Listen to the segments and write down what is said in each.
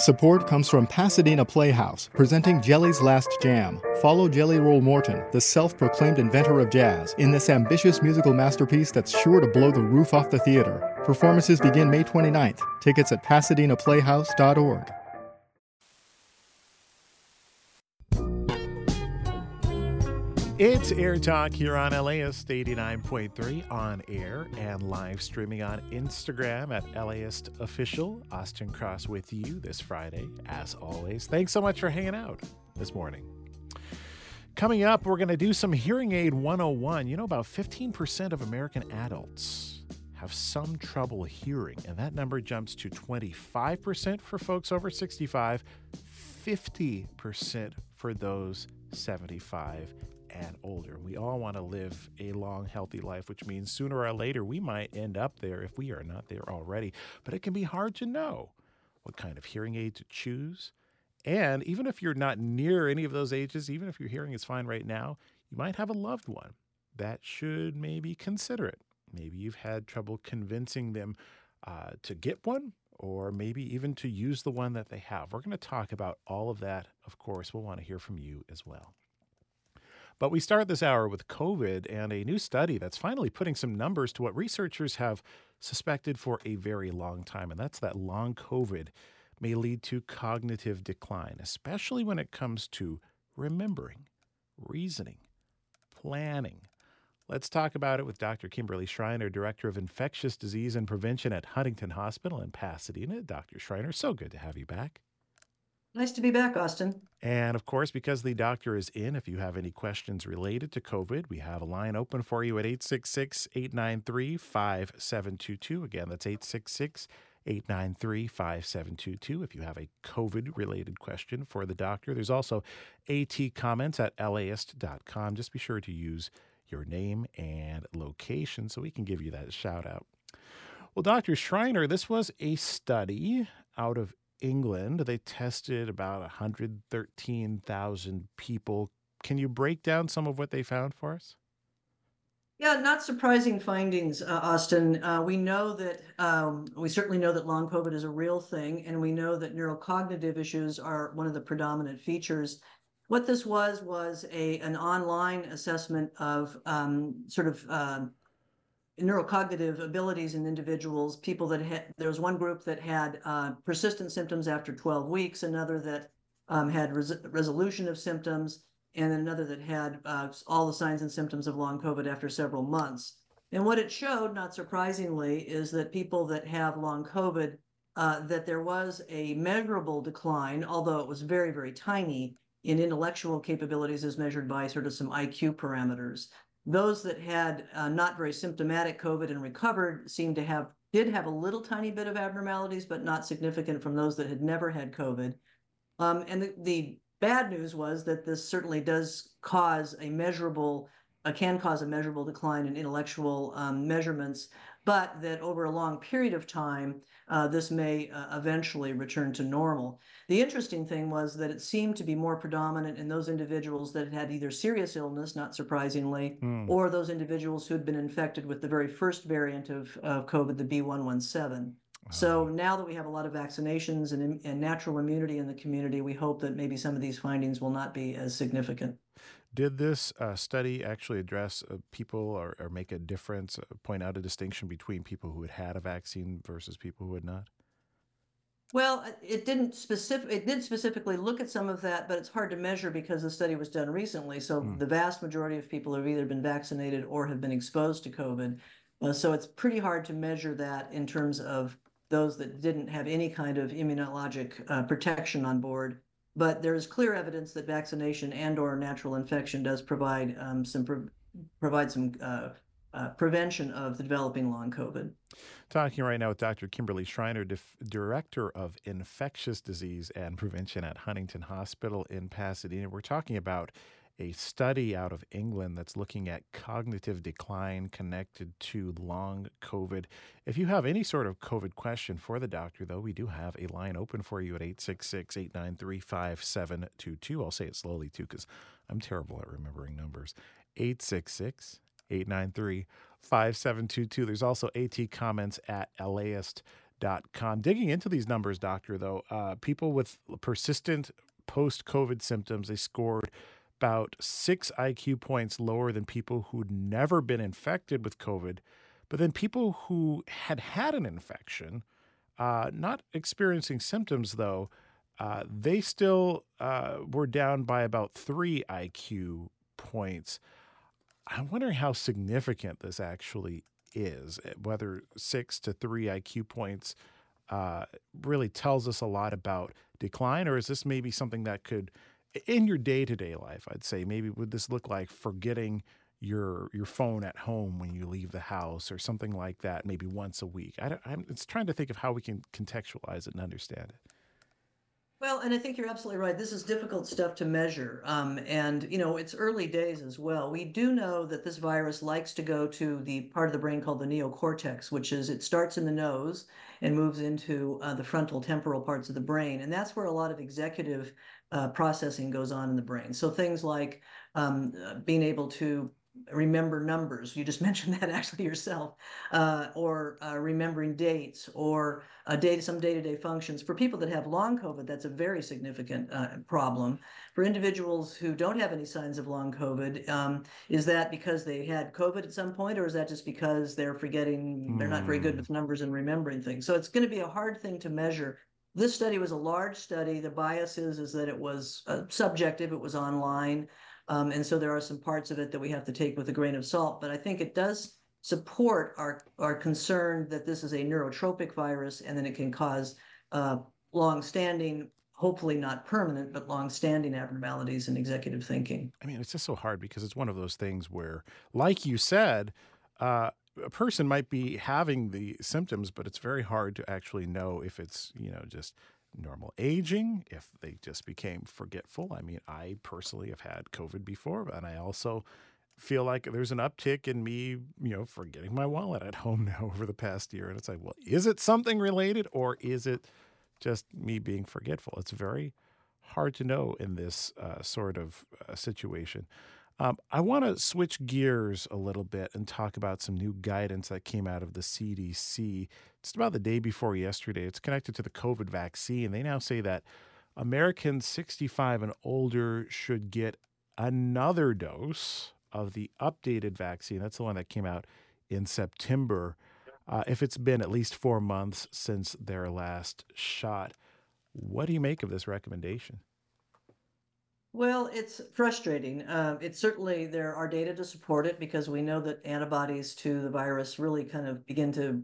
Support comes from Pasadena Playhouse, presenting Jelly's Last Jam. Follow Jelly Roll Morton, the self proclaimed inventor of jazz, in this ambitious musical masterpiece that's sure to blow the roof off the theater. Performances begin May 29th. Tickets at pasadenaplayhouse.org. It's Air Talk here on LAist 89.3 on air and live streaming on Instagram at LAist Official. Austin Cross with you this Friday, as always. Thanks so much for hanging out this morning. Coming up, we're going to do some Hearing Aid 101. You know, about 15% of American adults have some trouble hearing, and that number jumps to 25% for folks over 65, 50% for those 75 and older. We all want to live a long, healthy life, which means sooner or later we might end up there if we are not there already. But it can be hard to know what kind of hearing aid to choose. And even if you're not near any of those ages, even if your hearing is fine right now, you might have a loved one that should maybe consider it. Maybe you've had trouble convincing them uh, to get one or maybe even to use the one that they have. We're going to talk about all of that. Of course, we'll want to hear from you as well. But we start this hour with COVID and a new study that's finally putting some numbers to what researchers have suspected for a very long time, and that's that long COVID may lead to cognitive decline, especially when it comes to remembering, reasoning, planning. Let's talk about it with Dr. Kimberly Shriner, Director of Infectious Disease and Prevention at Huntington Hospital in Pasadena. Dr. Shriner, so good to have you back. Nice to be back, Austin. And of course, because the doctor is in, if you have any questions related to COVID, we have a line open for you at 866 893 5722. Again, that's 866 893 5722 if you have a COVID related question for the doctor. There's also AT comments at laist.com. Just be sure to use your name and location so we can give you that shout out. Well, Dr. Shriner, this was a study out of England. They tested about 113,000 people. Can you break down some of what they found for us? Yeah, not surprising findings, uh, Austin. Uh, we know that um, we certainly know that long COVID is a real thing, and we know that neurocognitive issues are one of the predominant features. What this was was a an online assessment of um, sort of uh, neurocognitive abilities in individuals. People that had there was one group that had uh, persistent symptoms after 12 weeks, another that um, had res- resolution of symptoms and another that had uh, all the signs and symptoms of long COVID after several months. And what it showed, not surprisingly, is that people that have long COVID, uh, that there was a measurable decline, although it was very, very tiny, in intellectual capabilities as measured by sort of some IQ parameters. Those that had uh, not very symptomatic COVID and recovered seemed to have did have a little tiny bit of abnormalities, but not significant from those that had never had COVID. Um, and the, the bad news was that this certainly does cause a measurable, uh, can cause a measurable decline in intellectual um, measurements, but that over a long period of time, uh, this may uh, eventually return to normal. The interesting thing was that it seemed to be more predominant in those individuals that had either serious illness, not surprisingly, mm. or those individuals who had been infected with the very first variant of, of COVID, the B117. So now that we have a lot of vaccinations and, and natural immunity in the community, we hope that maybe some of these findings will not be as significant. Did this uh, study actually address uh, people or, or, make a difference, uh, point out a distinction between people who had had a vaccine versus people who had not? Well, uh, it didn't specific. It did specifically look at some of that, but it's hard to measure because the study was done recently. So mm. the vast majority of people have either been vaccinated or have been exposed to COVID. Uh, so it's pretty hard to measure that in terms of those that didn't have any kind of immunologic uh, protection on board. But there is clear evidence that vaccination and/or natural infection does provide um, some pro- provide some uh, uh, prevention of the developing long COVID. Talking right now with Dr. Kimberly Shriner, Director of Infectious Disease and Prevention at Huntington Hospital in Pasadena. We're talking about a study out of England that's looking at cognitive decline connected to long COVID. If you have any sort of COVID question for the doctor, though, we do have a line open for you at 866 893 5722. I'll say it slowly, too, because I'm terrible at remembering numbers. 866 893 5722. There's also AT comments at LAist.com. Digging into these numbers, doctor, though, uh, people with persistent post COVID symptoms, they scored about six IQ points lower than people who'd never been infected with COVID. But then people who had had an infection, uh, not experiencing symptoms though, uh, they still uh, were down by about three IQ points. I'm wondering how significant this actually is, eh, whether six to three IQ points uh, really tells us a lot about decline, or is this maybe something that could in your day-to-day life i'd say maybe would this look like forgetting your your phone at home when you leave the house or something like that maybe once a week I am it's trying to think of how we can contextualize it and understand it well, and I think you're absolutely right. This is difficult stuff to measure. Um, and, you know, it's early days as well. We do know that this virus likes to go to the part of the brain called the neocortex, which is it starts in the nose and moves into uh, the frontal temporal parts of the brain. And that's where a lot of executive uh, processing goes on in the brain. So things like um, uh, being able to remember numbers. You just mentioned that actually yourself, uh, or uh, remembering dates, or uh, data, some day-to-day functions. For people that have long COVID, that's a very significant uh, problem. For individuals who don't have any signs of long COVID, um, is that because they had COVID at some point, or is that just because they're forgetting, they're not very good hmm. with numbers and remembering things? So it's going to be a hard thing to measure this study was a large study. The bias is, is that it was uh, subjective, it was online. Um, and so there are some parts of it that we have to take with a grain of salt. But I think it does support our, our concern that this is a neurotropic virus and then it can cause uh, long-standing, hopefully not permanent, but long-standing abnormalities in executive thinking. I mean, it's just so hard because it's one of those things where, like you said, uh, a person might be having the symptoms, but it's very hard to actually know if it's, you know, just normal aging, if they just became forgetful. I mean, I personally have had COVID before, and I also feel like there's an uptick in me, you know, forgetting my wallet at home now over the past year. And it's like, well, is it something related or is it just me being forgetful? It's very hard to know in this uh, sort of uh, situation. Um, I want to switch gears a little bit and talk about some new guidance that came out of the CDC just about the day before yesterday. It's connected to the COVID vaccine. They now say that Americans 65 and older should get another dose of the updated vaccine. That's the one that came out in September. Uh, if it's been at least four months since their last shot. What do you make of this recommendation? Well, it's frustrating. Uh, it's certainly there are data to support it because we know that antibodies to the virus really kind of begin to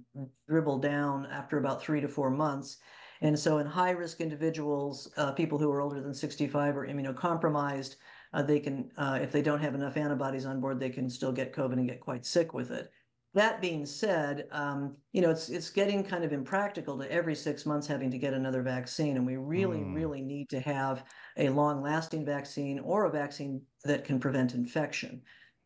dribble down after about three to four months. And so, in high risk individuals, uh, people who are older than 65 or immunocompromised, uh, they can, uh, if they don't have enough antibodies on board, they can still get COVID and get quite sick with it. That being said, um, you know, it's it's getting kind of impractical to every six months having to get another vaccine, and we really, mm. really need to have a long-lasting vaccine or a vaccine that can prevent infection.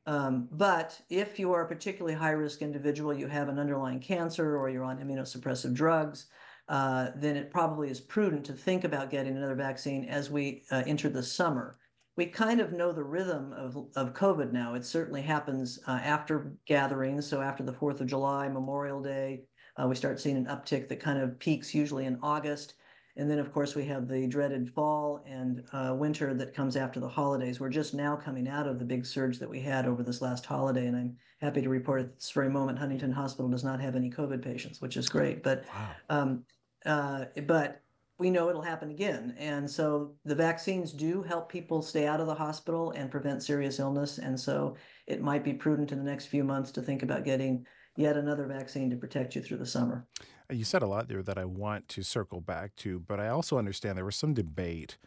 Um, but if you are a particularly high-risk individual, you have an underlying cancer, or you're on immunosuppressive drugs, uh, then it probably is prudent to think about getting another vaccine as we uh, enter the summer we kind of know the rhythm of, of COVID now. It certainly happens uh, after gatherings. So after the 4th of July, Memorial Day, uh, we start seeing an uptick that kind of peaks usually in August. And then, of course, we have the dreaded fall and uh, winter that comes after the holidays. We're just now coming out of the big surge that we had over this last holiday. And I'm happy to report at this very moment, Huntington Hospital does not have any COVID patients, which is great. But, wow. um, uh, but we know it'll happen again. And so the vaccines do help people stay out of the hospital and prevent serious illness. And so it might be prudent in the next few months to think about getting yet another vaccine to protect you through the summer. You said a lot there that I want to circle back to, but I also understand there was some debate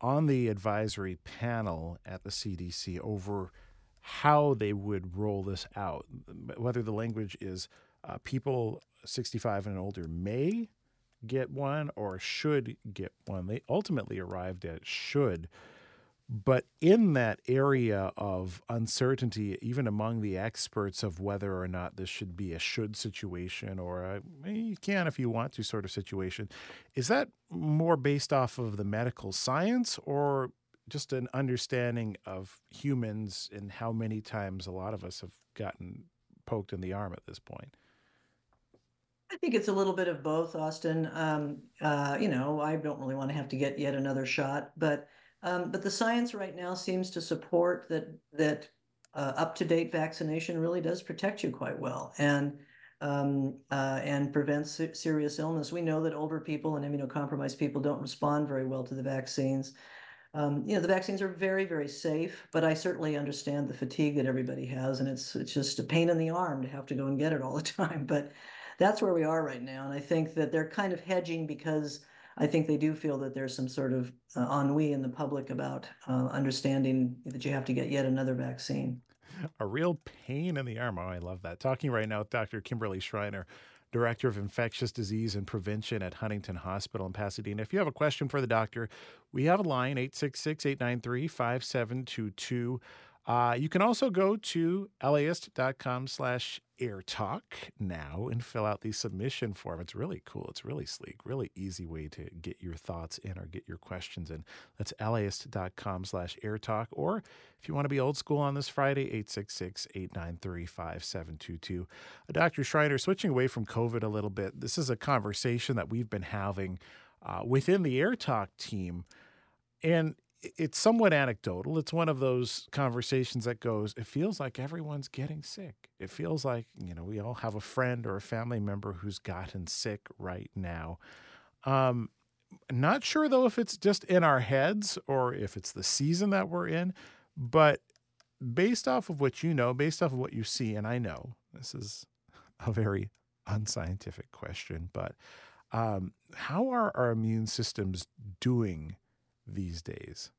on the advisory panel at the CDC over how they would roll this out, whether the language is uh, people 65 and older may get one or should get one. They ultimately arrived at should. But in that area of uncertainty, even among the experts of whether or not this should be a should situation or a you can if you want to sort of situation, is that more based off of the medical science or just an understanding of humans and how many times a lot of us have gotten poked in the arm at this point? I think it's a little bit of both, Austin. Um, uh, you know, I don't really want to have to get yet another shot, but um, but the science right now seems to support that that uh, up-to-date vaccination really does protect you quite well and um, uh, and prevents serious illness. We know that older people and immunocompromised people don't respond very well to the vaccines. Um, you know, the vaccines are very, very safe, but I certainly understand the fatigue that everybody has, and it's it's just a pain in the arm to have to go and get it all the time. But that's where we are right now, and I think that they're kind of hedging because I think they do feel that there's some sort of uh, ennui in the public about uh, understanding that you have to get yet another vaccine. A real pain in the arm. Oh, I love that. Talking right now with Dr. Kimberly Shriner. Director of Infectious Disease and Prevention at Huntington Hospital in Pasadena. If you have a question for the doctor, we have a line 866 893 5722. Uh, you can also go to laist.com slash airtalk now and fill out the submission form. It's really cool. It's really sleek, really easy way to get your thoughts in or get your questions in. That's laist.com slash airtalk. Or if you want to be old school on this Friday, 866-893-5722. Uh, Dr. Shriner, switching away from COVID a little bit, this is a conversation that we've been having uh, within the AirTalk team. And it's somewhat anecdotal. It's one of those conversations that goes, it feels like everyone's getting sick. It feels like, you know, we all have a friend or a family member who's gotten sick right now. Um, not sure though if it's just in our heads or if it's the season that we're in, but based off of what you know, based off of what you see, and I know this is a very unscientific question, but um, how are our immune systems doing these days?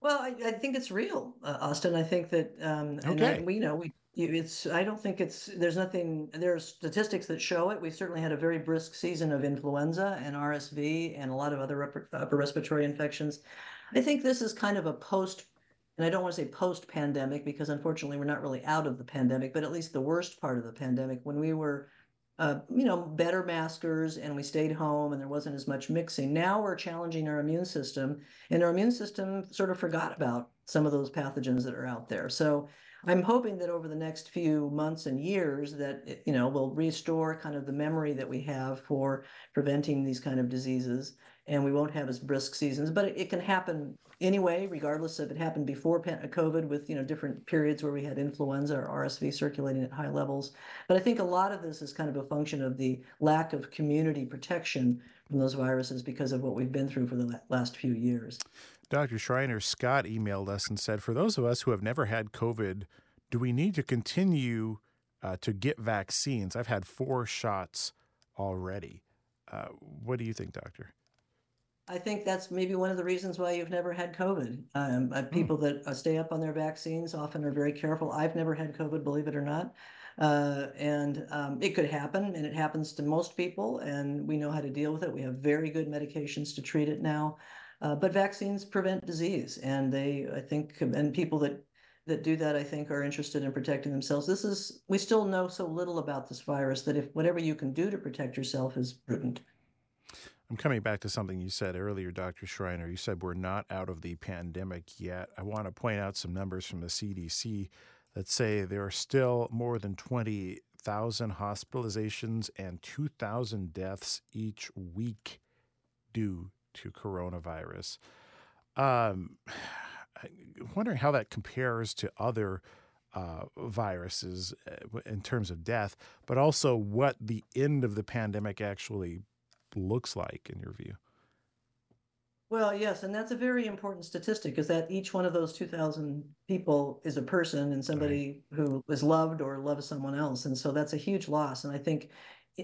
Well, I, I think it's real, uh, Austin. I think that, um, and I, Okay. we know we. It's. I don't think it's. There's nothing. There are statistics that show it. We certainly had a very brisk season of influenza and RSV and a lot of other upper, upper respiratory infections. I think this is kind of a post, and I don't want to say post-pandemic because unfortunately we're not really out of the pandemic, but at least the worst part of the pandemic when we were uh, you know, better maskers and we stayed home and there wasn't as much mixing. Now we're challenging our immune system, and our immune system sort of forgot about some of those pathogens that are out there. So I'm hoping that over the next few months and years that you know we'll restore kind of the memory that we have for preventing these kind of diseases and we won't have as brisk seasons but it, can happen anyway regardless if it happened before covid with you know different periods where we had influenza or rsv circulating at high levels but i think a lot of this is kind of a function of the lack of community protection from those viruses because of what we've been through for the last few years Dr. Shriner, Scott emailed us and said, for those of us who have never had COVID, do we need to continue uh, to get vaccines? I've had four shots already. Uh, what do you think, Doctor? I think that's maybe one of the reasons why you've never had COVID. Um, uh, people that uh, stay up on their vaccines often are very careful. I've never had COVID, believe it or not. Uh, and um, it could happen, and it happens to most people, and we know how to deal with it. We have very good medications to treat it now. Uh, but vaccines prevent disease, and they, I think, and people that that do that, I think, are interested in protecting themselves. This is, we still know so little about this virus that if whatever you can do to protect yourself is prudent. I'm coming back to something you said earlier, Dr. Shriner. You said we're not out of the pandemic yet. I want to point out some numbers from the CDC that say there are still more than 20,000 hospitalizations and 2,000 deaths each week due to coronavirus. Um, I'm wondering how that compares to other uh, viruses uh, in terms of death, but also what the end of the pandemic actually looks like in your view. Well, yes, and that's a very important statistic is that each one of those 2,000 people is a person and somebody right. who is loved or loves someone else. And so that's a huge loss. And I think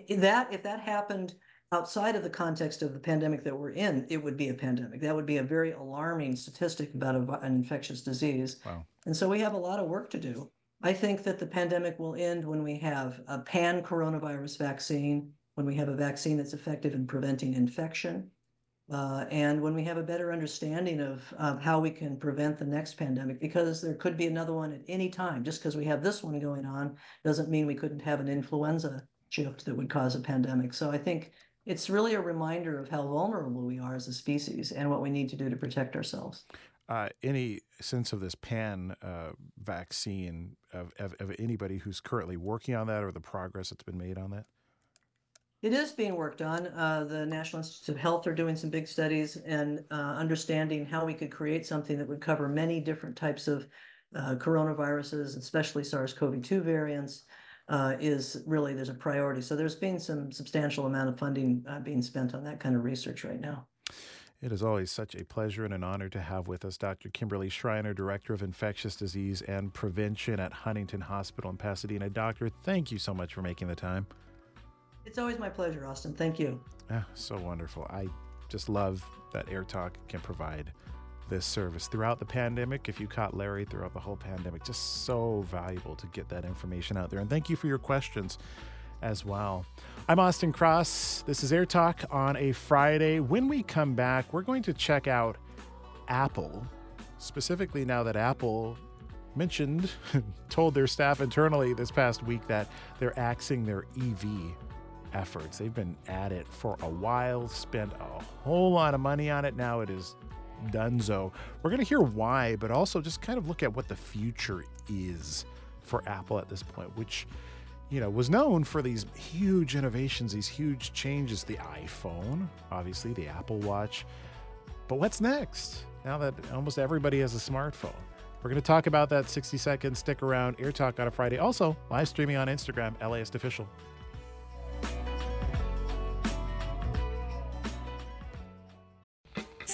that if that happened outside of the context of the pandemic that we're in, it would be a pandemic. That would be a very alarming statistic about a, an infectious disease. Wow. And so we have a lot of work to do. I think that the pandemic will end when we have a pan coronavirus vaccine, when we have a vaccine that's effective in preventing infection, Uh, and when we have a better understanding of, how we can prevent the next pandemic, because there could be another one at any time, just because we have this one going on doesn't mean we couldn't have an influenza shift that would cause a pandemic. So I think it's really a reminder of how vulnerable we are as a species and what we need to do to protect ourselves. Uh, any sense of this pan uh, vaccine of, of, of anybody who's currently working on that or the progress that's been made on that? It is being worked on. Uh, the National Institutes of Health are doing some big studies and uh, understanding how we could create something that would cover many different types of uh, coronaviruses, especially SARS-CoV-2 variants, uh, is really there's a priority. So there's been some substantial amount of funding uh, being spent on that kind of research right now. It is always such a pleasure and an honor to have with us Dr. Kimberly Shriner, Director of Infectious Disease and Prevention at Huntington Hospital in Pasadena. Doctor, thank you so much for making the time. It's always my pleasure, Austin. Thank you. Ah, so wonderful. I just love that Air Talk can provide this service throughout the pandemic. If you caught Larry throughout the whole pandemic, just so valuable to get that information out there. And thank you for your questions as well. I'm Austin Cross. This is Air Talk on a Friday. When we come back, we're going to check out Apple, specifically now that Apple mentioned, told their staff internally this past week that they're axing their EV efforts. They've been at it for a while, spent a whole lot of money on it. Now it is donezo. We're going to hear why, but also just kind of look at what the future is for Apple at this point, which you know was known for these huge innovations, these huge changes. The iPhone, obviously, the Apple Watch. But what's next? Now that almost everybody has a smartphone. We're going to talk about that 60 seconds. Stick around. Air Talk on a Friday. Also, live streaming on Instagram, LAist Official.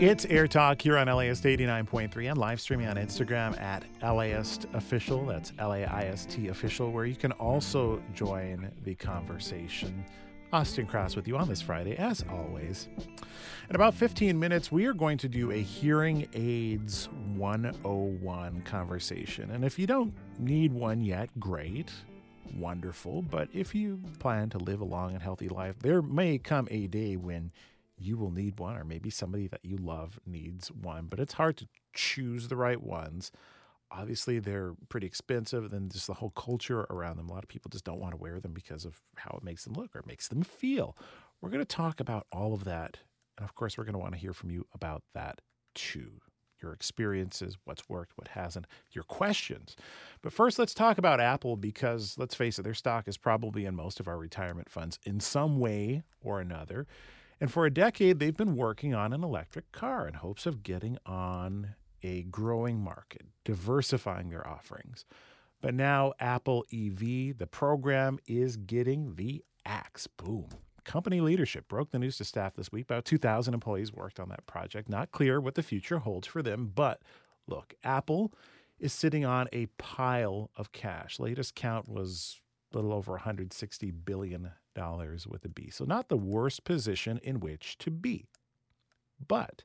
It's Air Talk here on LAist 89.3 and live streaming on Instagram at LAist Official. That's L A I S T Official, where you can also join the conversation. Austin Cross with you on this Friday, as always. In about 15 minutes, we are going to do a hearing aids 101 conversation. And if you don't need one yet, great, wonderful. But if you plan to live a long and healthy life, there may come a day when you will need one, or maybe somebody that you love needs one, but it's hard to choose the right ones. Obviously, they're pretty expensive, and just the whole culture around them. A lot of people just don't want to wear them because of how it makes them look or makes them feel. We're going to talk about all of that. And of course, we're going to want to hear from you about that too your experiences, what's worked, what hasn't, your questions. But first, let's talk about Apple because let's face it, their stock is probably in most of our retirement funds in some way or another. And for a decade, they've been working on an electric car in hopes of getting on a growing market, diversifying their offerings. But now, Apple EV, the program is getting the axe. Boom. Company leadership broke the news to staff this week. About 2,000 employees worked on that project. Not clear what the future holds for them, but look, Apple is sitting on a pile of cash. Latest count was a little over 160 billion dollars with a B. So not the worst position in which to be. But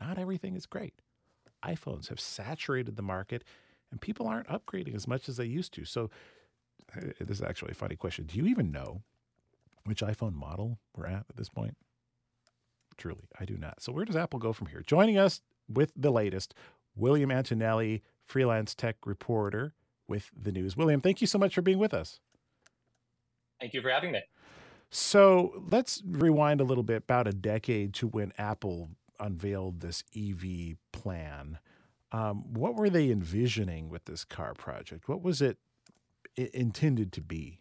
not everything is great. iPhones have saturated the market and people aren't upgrading as much as they used to. So uh, this is actually a funny question. Do you even know which iPhone model we're at at this point? Truly, I do not. So where does Apple go from here? Joining us with the latest, William Antonelli, freelance tech reporter with the news. William, thank you so much for being with us. Thank you for having me. So let's rewind a little bit, about a decade to when Apple unveiled this EV plan. Um, what were they envisioning with this car project? What was it intended to be?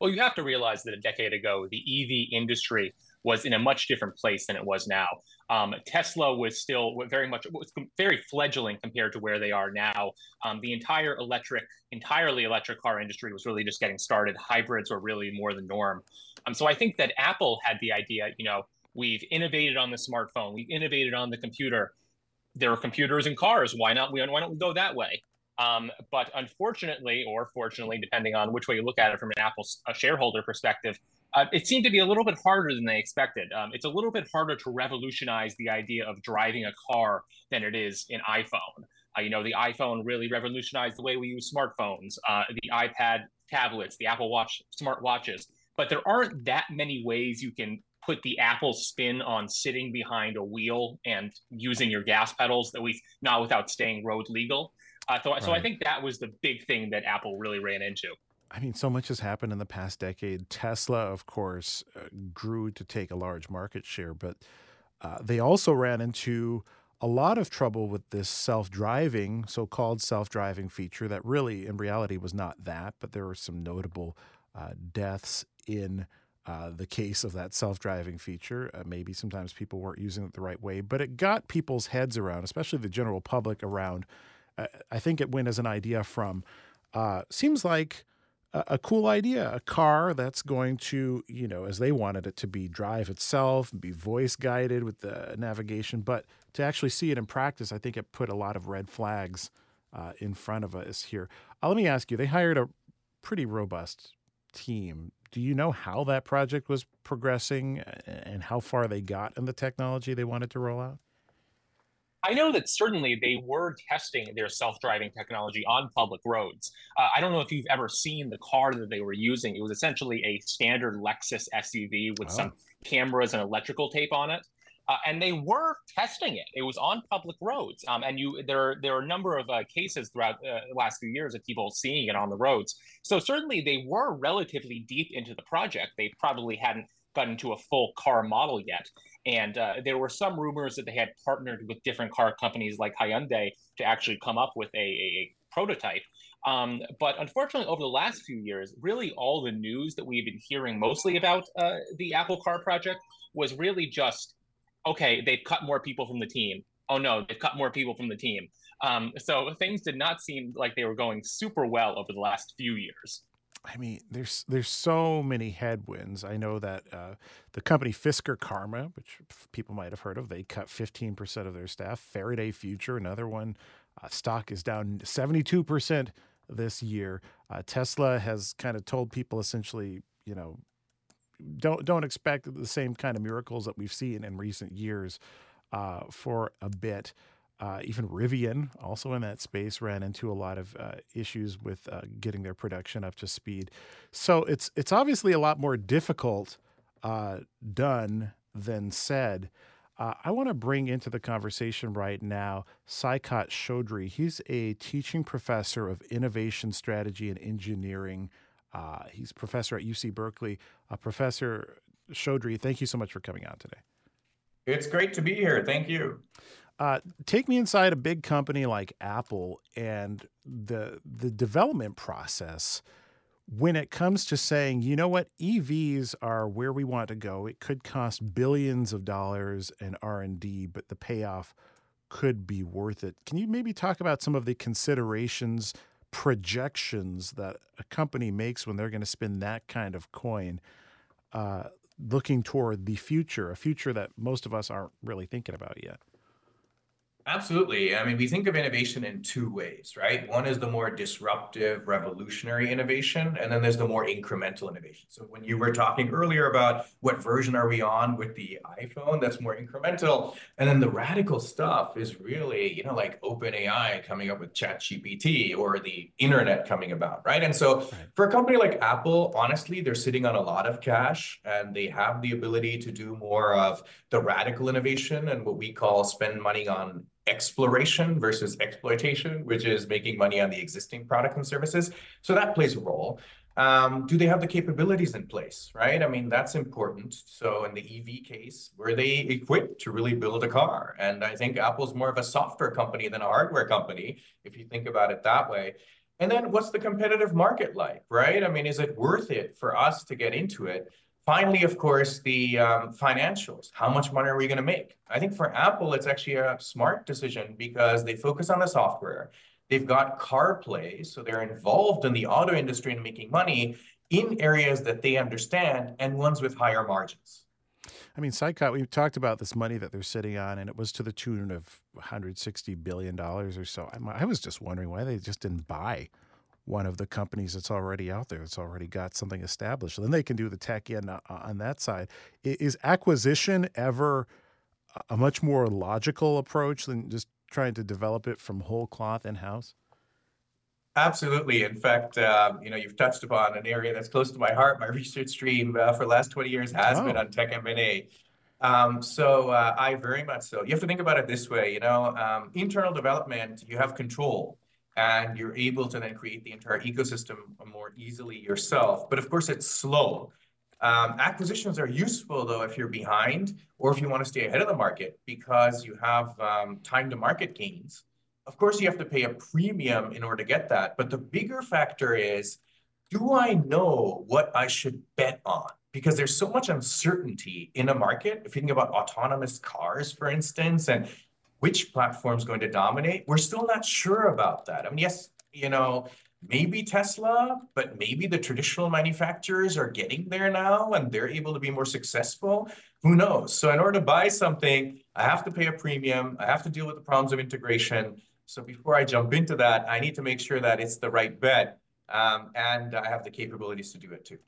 Well, you have to realize that a decade ago, the EV industry was in a much different place than it was now. Um, Tesla was still very much was very fledgling compared to where they are now. Um, the entire electric, entirely electric car industry was really just getting started. Hybrids were really more the norm. Um, so I think that Apple had the idea, you know, we've innovated on the smartphone, we've innovated on the computer. There are computers in cars. Why not? We Why don't we go that way? Um, but unfortunately, or fortunately, depending on which way you look at it from an Apple shareholder perspective, uh, it seemed to be a little bit harder than they expected. Um, it's a little bit harder to revolutionize the idea of driving a car than it is an iPhone. Uh, you know, the iPhone really revolutionized the way we use smartphones, uh, the iPad tablets, the Apple Watch smart watches. But there aren't that many ways you can put the Apple spin on sitting behind a wheel and using your gas pedals, at least not without staying road legal. Uh, so, right. so I think that was the big thing that Apple really ran into. I mean, so much has happened in the past decade. Tesla, of course, uh, grew to take a large market share, but uh, they also ran into a lot of trouble with this self driving, so called self driving feature that really, in reality, was not that, but there were some notable uh, deaths in. Uh, the case of that self driving feature. Uh, maybe sometimes people weren't using it the right way, but it got people's heads around, especially the general public, around I think it went as an idea from uh, seems like a, cool idea, a car that's going to, you know, as they wanted it to be, drive itself, be voice guided with the navigation. But to actually see it in practice, I think it put a lot of red flags uh, in front of us here. Uh, let me ask you: They hired a pretty robust team. Do you know how that project was progressing and how far they got in the technology they wanted to roll out? I know that certainly they were testing their self-driving technology on public roads. Uh, I don't know if you've ever seen the car that they were using. It was essentially a standard Lexus SUV with oh. some cameras and electrical tape on it. Uh, and they were testing it. It was on public roads, um, and you there there are a number of uh, cases throughout uh, the last few years of people seeing it on the roads. So certainly they were relatively deep into the project. They probably hadn't gotten to a full car model yet, and uh, there were some rumors that they had partnered with different car companies like Hyundai to actually come up with a, a prototype. Um, but unfortunately, over the last few years, really all the news that we've been hearing mostly about uh, the Apple Car project was really just okay, they've cut more people from the team. Oh no, they've cut more people from the team. Um, so things did not seem like they were going super well over the last few years. I mean, there's there's so many headwinds. I know that uh, the company Fisker Karma, which people might have heard of, they cut 15% of their staff. Faraday Future, another one, uh, stock is down 72% this year. Uh, Tesla has kind of told people essentially, you know, don't don't expect the same kind of miracles that we've seen in recent years uh, for a bit. Uh, even Rivian, also in that space, ran into a lot of uh, issues with uh, getting their production up to speed. So it's it's obviously a lot more difficult uh, done than said. Uh, I want to bring into the conversation right now Saikat Chaudhuri. He's a teaching professor of innovation strategy and engineering. Uh, he's professor at UC Berkeley. professor Chaudhuri, thank you so much for coming out today. It's great to be here. Thank you. Uh, take me inside a big company like Apple and the the development process when it comes to saying, you know what, EVs are where we want to go. It could cost billions of dollars in R and D, but the payoff could be worth it. Can you maybe talk about some of the considerations, projections that a company makes when they're going to spend that kind of coin? Uh, looking toward the future, a future that most of us aren't really thinking about yet. Absolutely. I mean, we think of innovation in two ways, right? One is the more disruptive, revolutionary innovation, and then there's the more incremental innovation. So when you were talking earlier about what version are we on with the iPhone, that's more incremental. And then the radical stuff is really, you know, like OpenAI coming up with ChatGPT or the internet coming about, right? And so right. for a company like Apple, honestly, they're sitting on a lot of cash and they have the ability to do more of the radical innovation and what we call spend money on exploration versus exploitation, which is making money on the existing product and services. So that plays a role. Um, do they have the capabilities in place, right? I mean, that's important. So in the EV case, were they equipped to really build a car? And I think Apple's more of a software company than a hardware company, if you think about it that way. And then what's the competitive market like, right? I mean, is it worth it for us to get into it? Finally, of course, the um, financials. How much money are we going to make? I think for Apple, it's actually a smart decision because they focus on the software. They've got CarPlay, so they're involved in the auto industry and making money in areas that they understand and ones with higher margins. I mean, Saikat, we talked about this money that they're sitting on, and it was to the tune of 160 billion dollars or so. I was just wondering why they just didn't buy one of the companies that's already out there, that's already got something established. then they can do the tech in uh, on that side. Is acquisition ever a much more logical approach than just trying to develop it from whole cloth in house? Absolutely. In fact, um, you know, you've touched upon an area that's close to my heart. My research stream uh, for the last 20 years has oh. been on tech M&A. Um, so uh, I very much so. You have to think about it this way, you know, um, internal development, you have control and you're able to then create the entire ecosystem more easily yourself. But of course, it's slow. Um, acquisitions are useful though if you're behind or if you want to stay ahead of the market because you have um, time to market gains. Of course, you have to pay a premium in order to get that. But the bigger factor is do I know what I should bet on? Because there's so much uncertainty in a market. If you think about autonomous cars, for instance, and which platform is going to dominate, we're still not sure about that. I mean, yes, you know, maybe Tesla, but maybe the traditional manufacturers are getting there now and they're able to be more successful. Who knows? So in order to buy something, I have to pay a premium. I have to deal with the problems of integration. So before I jump into that, I need to make sure that it's the right bet. Um, and I have the capabilities to do it too.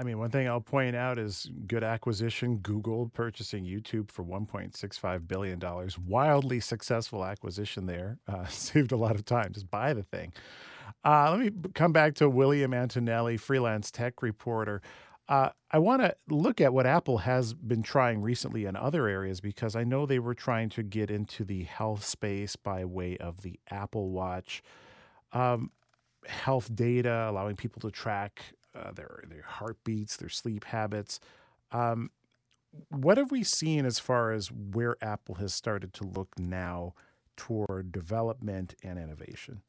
I mean, one thing I'll point out is good acquisition. Google purchasing YouTube for $1.65 billion. Wildly successful acquisition there. Uh, saved a lot of time. Just buy the thing. Uh, let me come back to William Antonelli, freelance tech reporter. Uh, I want to look at what Apple has been trying recently in other areas because I know they were trying to get into the health space by way of the Apple Watch. Um, health data, allowing people to track uh, their their heartbeats, their sleep habits. Um, what have we seen as far as where Apple has started to look now toward development and innovation?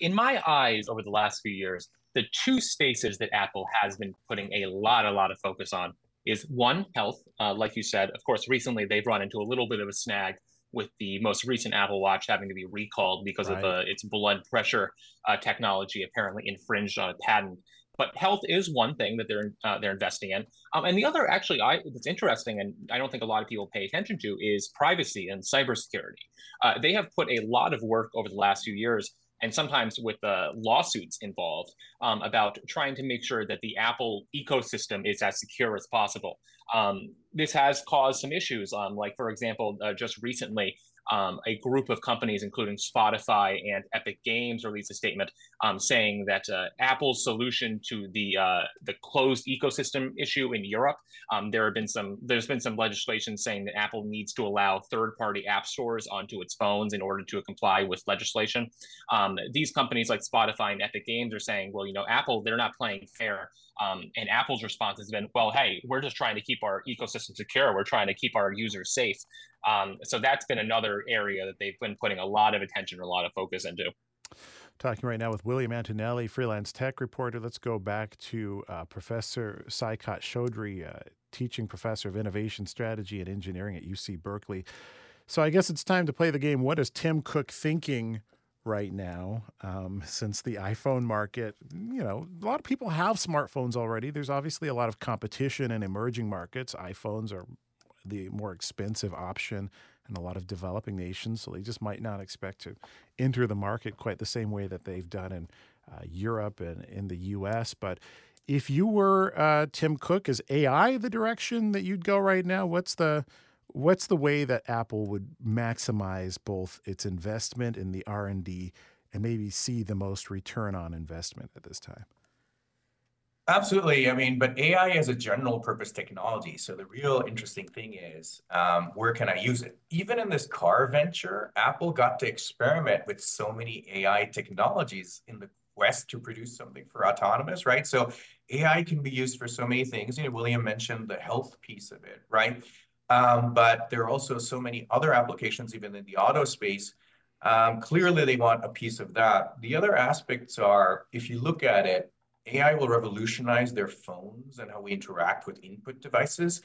in my eyes, over the last few years, the two spaces that Apple has been putting a lot, a lot of focus on is one, health. Uh, like you said, of course, recently they've run into a little bit of a snag with the most recent Apple Watch having to be recalled because right. of the, its blood pressure uh, technology apparently infringed on a patent. But health is one thing that they're uh, they're investing in, um, and the other actually I, that's interesting, and I don't think a lot of people pay attention to, is privacy and cybersecurity. Uh, they have put a lot of work over the last few years and sometimes with uh, lawsuits involved um, about trying to make sure that the Apple ecosystem is as secure as possible. Um, this has caused some issues. Um, like, for example, uh, just recently, um, a group of companies, including Spotify and Epic Games, released a statement um, saying that uh, Apple's solution to the uh, the closed ecosystem issue in Europe, um, there have been some there's been some legislation saying that Apple needs to allow third-party app stores onto its phones in order to comply with legislation. Um, these companies like Spotify and Epic Games are saying, well, you know, Apple they're not playing fair. Um, and Apple's response has been, well, hey, we're just trying to keep our ecosystem secure. We're trying to keep our users safe. Um, so that's been another area that they've been putting a lot of attention, or a lot of focus into. Talking right now with William Antonelli, freelance tech reporter. Let's go back to uh, Professor Saikat Chaudhuri, uh, teaching professor of innovation strategy and engineering at UC Berkeley. So I guess it's time to play the game. What is Tim Cook thinking right now? Um, since the iPhone market, you know, a lot of people have smartphones already. There's obviously a lot of competition in emerging markets. iPhones are the more expensive option in a lot of developing nations. So they just might not expect to enter the market quite the same way that they've done in uh, Europe and in the US. But if you were uh, Tim Cook, is AI the direction that you'd go right now? What's the what's the way that Apple would maximize both its investment in the R and D and maybe see the most return on investment at this time? Absolutely. I mean, but AI is a general purpose technology. So the real interesting thing is, um, where can I use it? Even in this car venture, Apple got to experiment with so many AI technologies in the quest to produce something for autonomous, right? So AI can be used for so many things. You know, William mentioned the health piece of it, right? Um, but there are also so many other applications, even in the auto space. Um, clearly, they want a piece of that. The other aspects are, if you look at it, AI will revolutionize their phones and how we interact with input devices.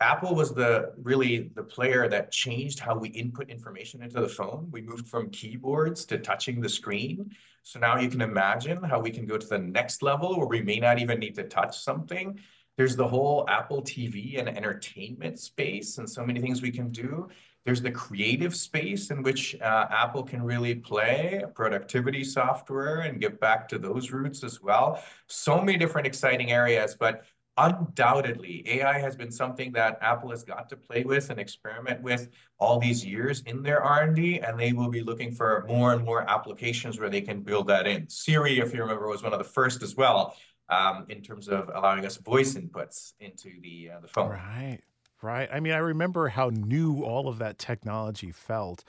Apple was the really the player that changed how we input information into the phone. We moved from keyboards to touching the screen. So now you can imagine how we can go to the next level where we may not even need to touch something. There's the whole Apple TV and entertainment space and so many things we can do. There's the creative space in which uh, Apple can really play, productivity software, and get back to those roots as well. So many different exciting areas, but undoubtedly AI has been something that Apple has got to play with and experiment with all these years in their R&D, and they will be looking for more and more applications where they can build that in. Siri, if you remember, was one of the first as well um, in terms of allowing us voice inputs into the uh, the phone. Right. Right. I mean, I remember how new all of that technology felt.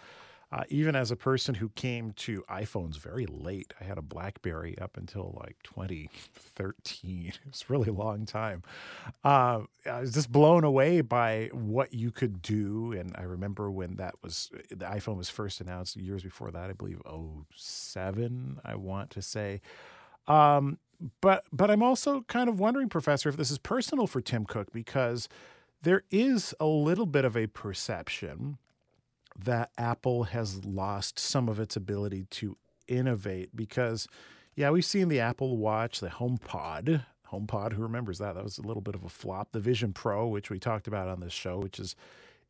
Uh, even as a person who came to iPhones very late, I had a BlackBerry up until like 2013. It was a really long time. Uh, I was just blown away by what you could do. And I remember when that was the iPhone was first announced years before that, I believe 07, I want to say. Um, but but I'm also kind of wondering, Professor, if this is personal for Tim Cook because there is a little bit of a perception that Apple has lost some of its ability to innovate because, yeah, we've seen the Apple Watch, the HomePod. HomePod, who remembers that? That was a little bit of a flop. The Vision Pro, which we talked about on this show, which is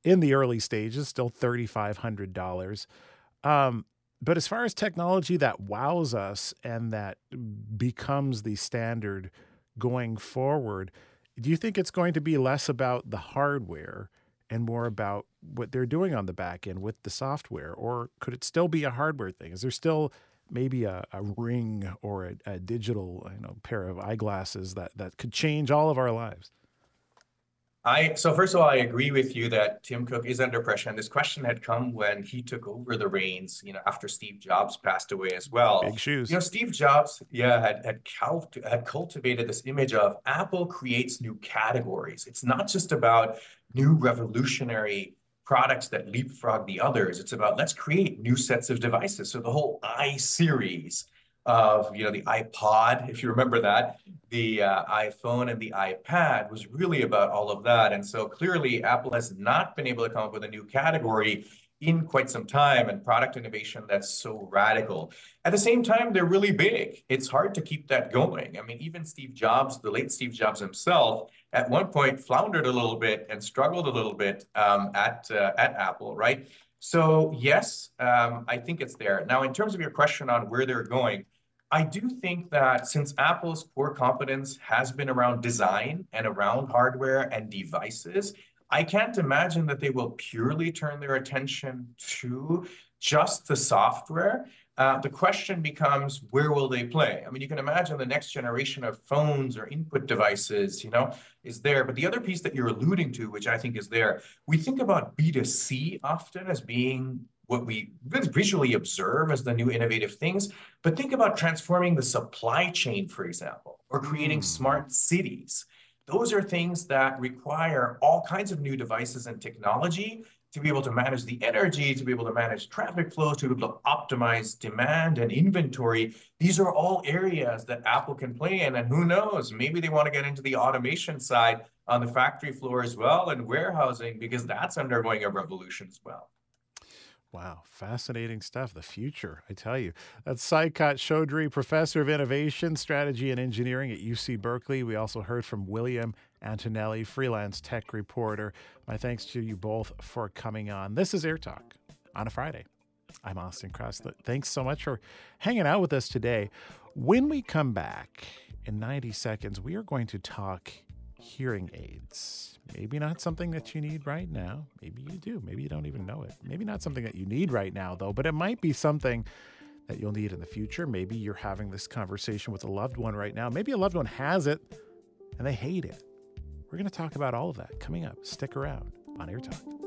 in the early stages, still $3,500. Um, but as far as technology that wows us and that becomes the standard going forward, do you think it's going to be less about the hardware and more about what they're doing on the back end with the software? Or could it still be a hardware thing? Is there still maybe a, a ring or a, a digital you know, pair of eyeglasses that, that could change all of our lives? I so first of all, I agree with you that Tim Cook is under pressure, and this question had come when he took over the reins. You know, after Steve Jobs passed away as well. Big shoes. You know, Steve Jobs, yeah, had had, cult, had cultivated this image of Apple creates new categories. It's not just about new revolutionary products that leapfrog the others. It's about let's create new sets of devices. So the whole i series of you know the iPod, if you remember that, the uh, iPhone and the iPad was really about all of that. And so clearly, Apple has not been able to come up with a new category in quite some time and product innovation that's so radical. At the same time, they're really big. It's hard to keep that going. I mean, even Steve Jobs, the late Steve Jobs himself, at one point floundered a little bit and struggled a little bit um, at uh, at Apple, right? So yes, um, I think it's there. Now, in terms of your question on where they're going, I do think that since Apple's core competence has been around design and around hardware and devices, I can't imagine that they will purely turn their attention to just the software. Uh, the question becomes, where will they play? I mean, you can imagine the next generation of phones or input devices, you know, is there. But the other piece that you're alluding to, which I think is there, we think about B2C often as being what we visually observe as the new innovative things, but think about transforming the supply chain, for example, or creating mm. smart cities. Those are things that require all kinds of new devices and technology to be able to manage the energy, to be able to manage traffic flows, to be able to optimize demand and inventory. These are all areas that Apple can play in. And who knows, maybe they want to get into the automation side on the factory floor as well and warehousing because that's undergoing a revolution as well. Wow, fascinating stuff. The future, I tell you. That's Saikat Chaudhuri, Professor of Innovation, Strategy, and Engineering at UC Berkeley. We also heard from William Antonelli, freelance tech reporter. My thanks to you both for coming on. This is Air Talk on a Friday. I'm Austin Cross. Thanks so much for hanging out with us today. When we come back in 90 seconds, we are going to talk hearing aids. Maybe not something that you need right now. Maybe you do. Maybe you don't even know it. Maybe not something that you need right now, though, but it might be something that you'll need in the future. Maybe you're having this conversation with a loved one right now. Maybe a loved one has it and they hate it. We're going to talk about all of that coming up. Stick around on Air Talk.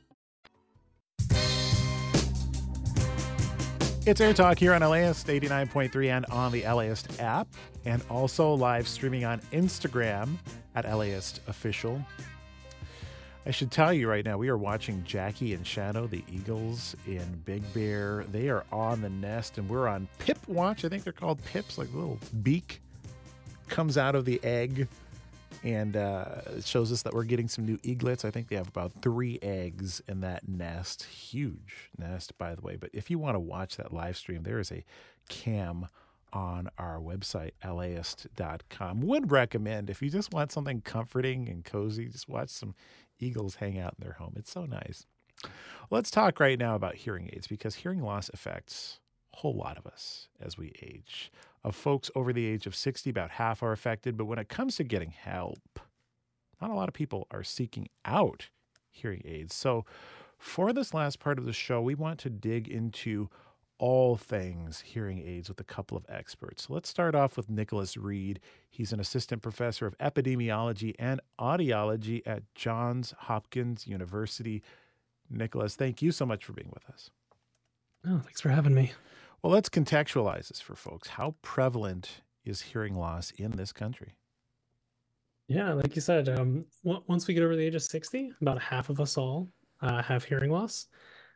It's Air Talk here on LAist 89.3 and on the LAist app, and also live streaming on Instagram at LAist Official. I should tell you right now, we are watching Jackie and Shadow, the Eagles in Big Bear. They are on the nest, and we're on Pip Watch. I think they're called pips, like little beak comes out of the egg and uh, it shows us that we're getting some new eaglets. I think they have about three eggs in that nest. Huge nest, by the way. But if you want to watch that live stream, there is a cam on our website, laist.com. Would recommend if you just want something comforting and cozy, just watch some eagles hang out in their home. It's so nice. Let's talk right now about hearing aids because hearing loss affects a whole lot of us as we age of folks over the age of 60, about half are affected. But when it comes to getting help, not a lot of people are seeking out hearing aids. So, for this last part of the show, we want to dig into all things hearing aids with a couple of experts. So let's start off with Nicholas Reed. He's an assistant professor of epidemiology and audiology at Johns Hopkins University. Nicholas, thank you so much for being with us. Oh, thanks for having me. Well, let's contextualize this for folks. How prevalent is hearing loss in this country? Yeah, like you said, um, once we get over the age of 60, about half of us all uh, have hearing loss.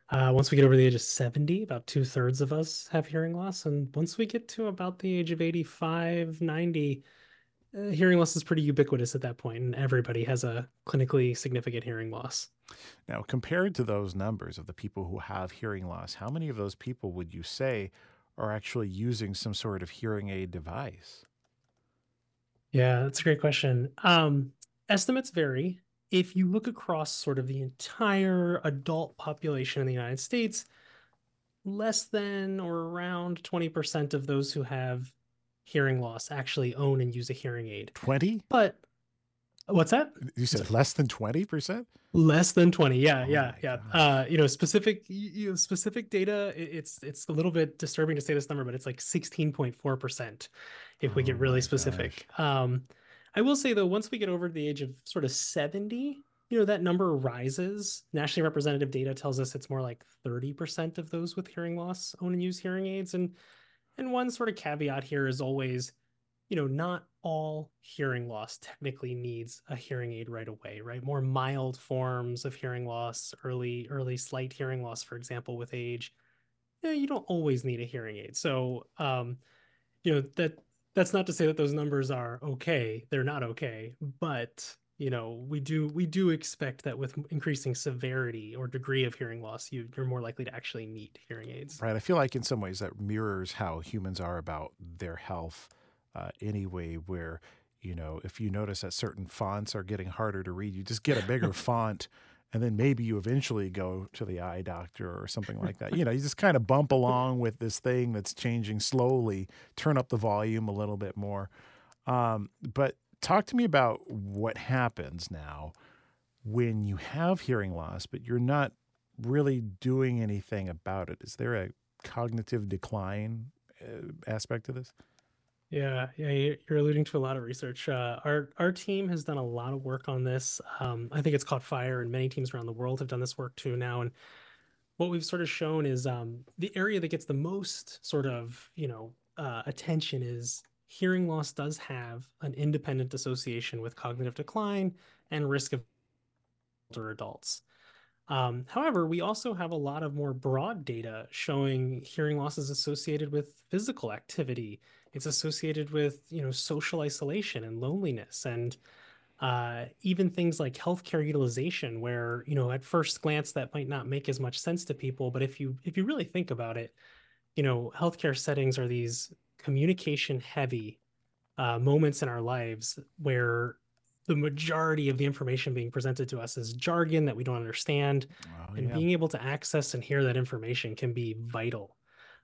Uh, once we get over the age of 70, about two thirds of us have hearing loss. And once we get to about the age of 85, 90, uh, hearing loss is pretty ubiquitous at that point, and everybody has a clinically significant hearing loss. Now, compared to those numbers of the people who have hearing loss, how many of those people would you say are actually using some sort of hearing aid device? Yeah, that's a great question. Um, estimates vary. If you look across sort of the entire adult population in the United States, less than or around 20% of those who have hearing loss actually own and use a hearing aid. 20? But what's that? You said less than 20%? Less than 20. Yeah, oh yeah, yeah. Uh, you know, specific you know, specific data it's it's a little bit disturbing to say this number, but it's like 16.4% if we get oh really specific. Gosh. Um I will say though once we get over the age of sort of 70, you know, that number rises. Nationally representative data tells us it's more like 30% of those with hearing loss own and use hearing aids and and one sort of caveat here is always, you know, not all hearing loss technically needs a hearing aid right away, right? More mild forms of hearing loss, early, early slight hearing loss, for example, with age, you, know, you don't always need a hearing aid. So, um, you know, that that's not to say that those numbers are okay. They're not okay, but you know we do we do expect that with increasing severity or degree of hearing loss you you're more likely to actually need hearing aids right i feel like in some ways that mirrors how humans are about their health uh, anyway where you know if you notice that certain fonts are getting harder to read you just get a bigger font and then maybe you eventually go to the eye doctor or something like that you know you just kind of bump along with this thing that's changing slowly turn up the volume a little bit more um, but talk to me about what happens now when you have hearing loss, but you're not really doing anything about it. Is there a cognitive decline uh, aspect to this? Yeah, yeah, you're alluding to a lot of research. Uh, our our team has done a lot of work on this. Um, I think it's caught fire, and many teams around the world have done this work too now. And what we've sort of shown is um, the area that gets the most sort of you know uh, attention is hearing loss does have an independent association with cognitive decline and risk of older adults. Um, however, we also have a lot of more broad data showing hearing loss is associated with physical activity. It's associated with you know social isolation and loneliness, and uh, even things like healthcare utilization, where you know at first glance that might not make as much sense to people, but if you if you really think about it, you know healthcare settings are these communication heavy uh, moments in our lives where the majority of the information being presented to us is jargon that we don't understand and yeah. being able to access and hear that information can be vital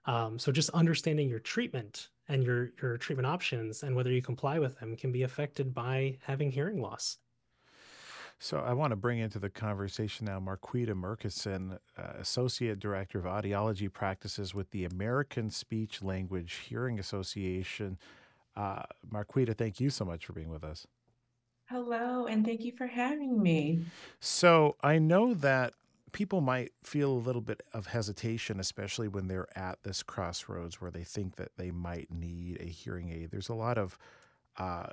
um, so just understanding your treatment and your your treatment options and whether you comply with them can be affected by having hearing loss So I want to bring into the conversation now Marquita Murkison, uh, Associate Director of Audiology Practices with the American Speech Language Hearing Association. Uh, Marquita, thank you so much for being with us. Hello, and thank you for having me. So I know that people might feel a little bit of hesitation, especially when they're at this crossroads where they think that they might need a hearing aid. There's a lot of uh,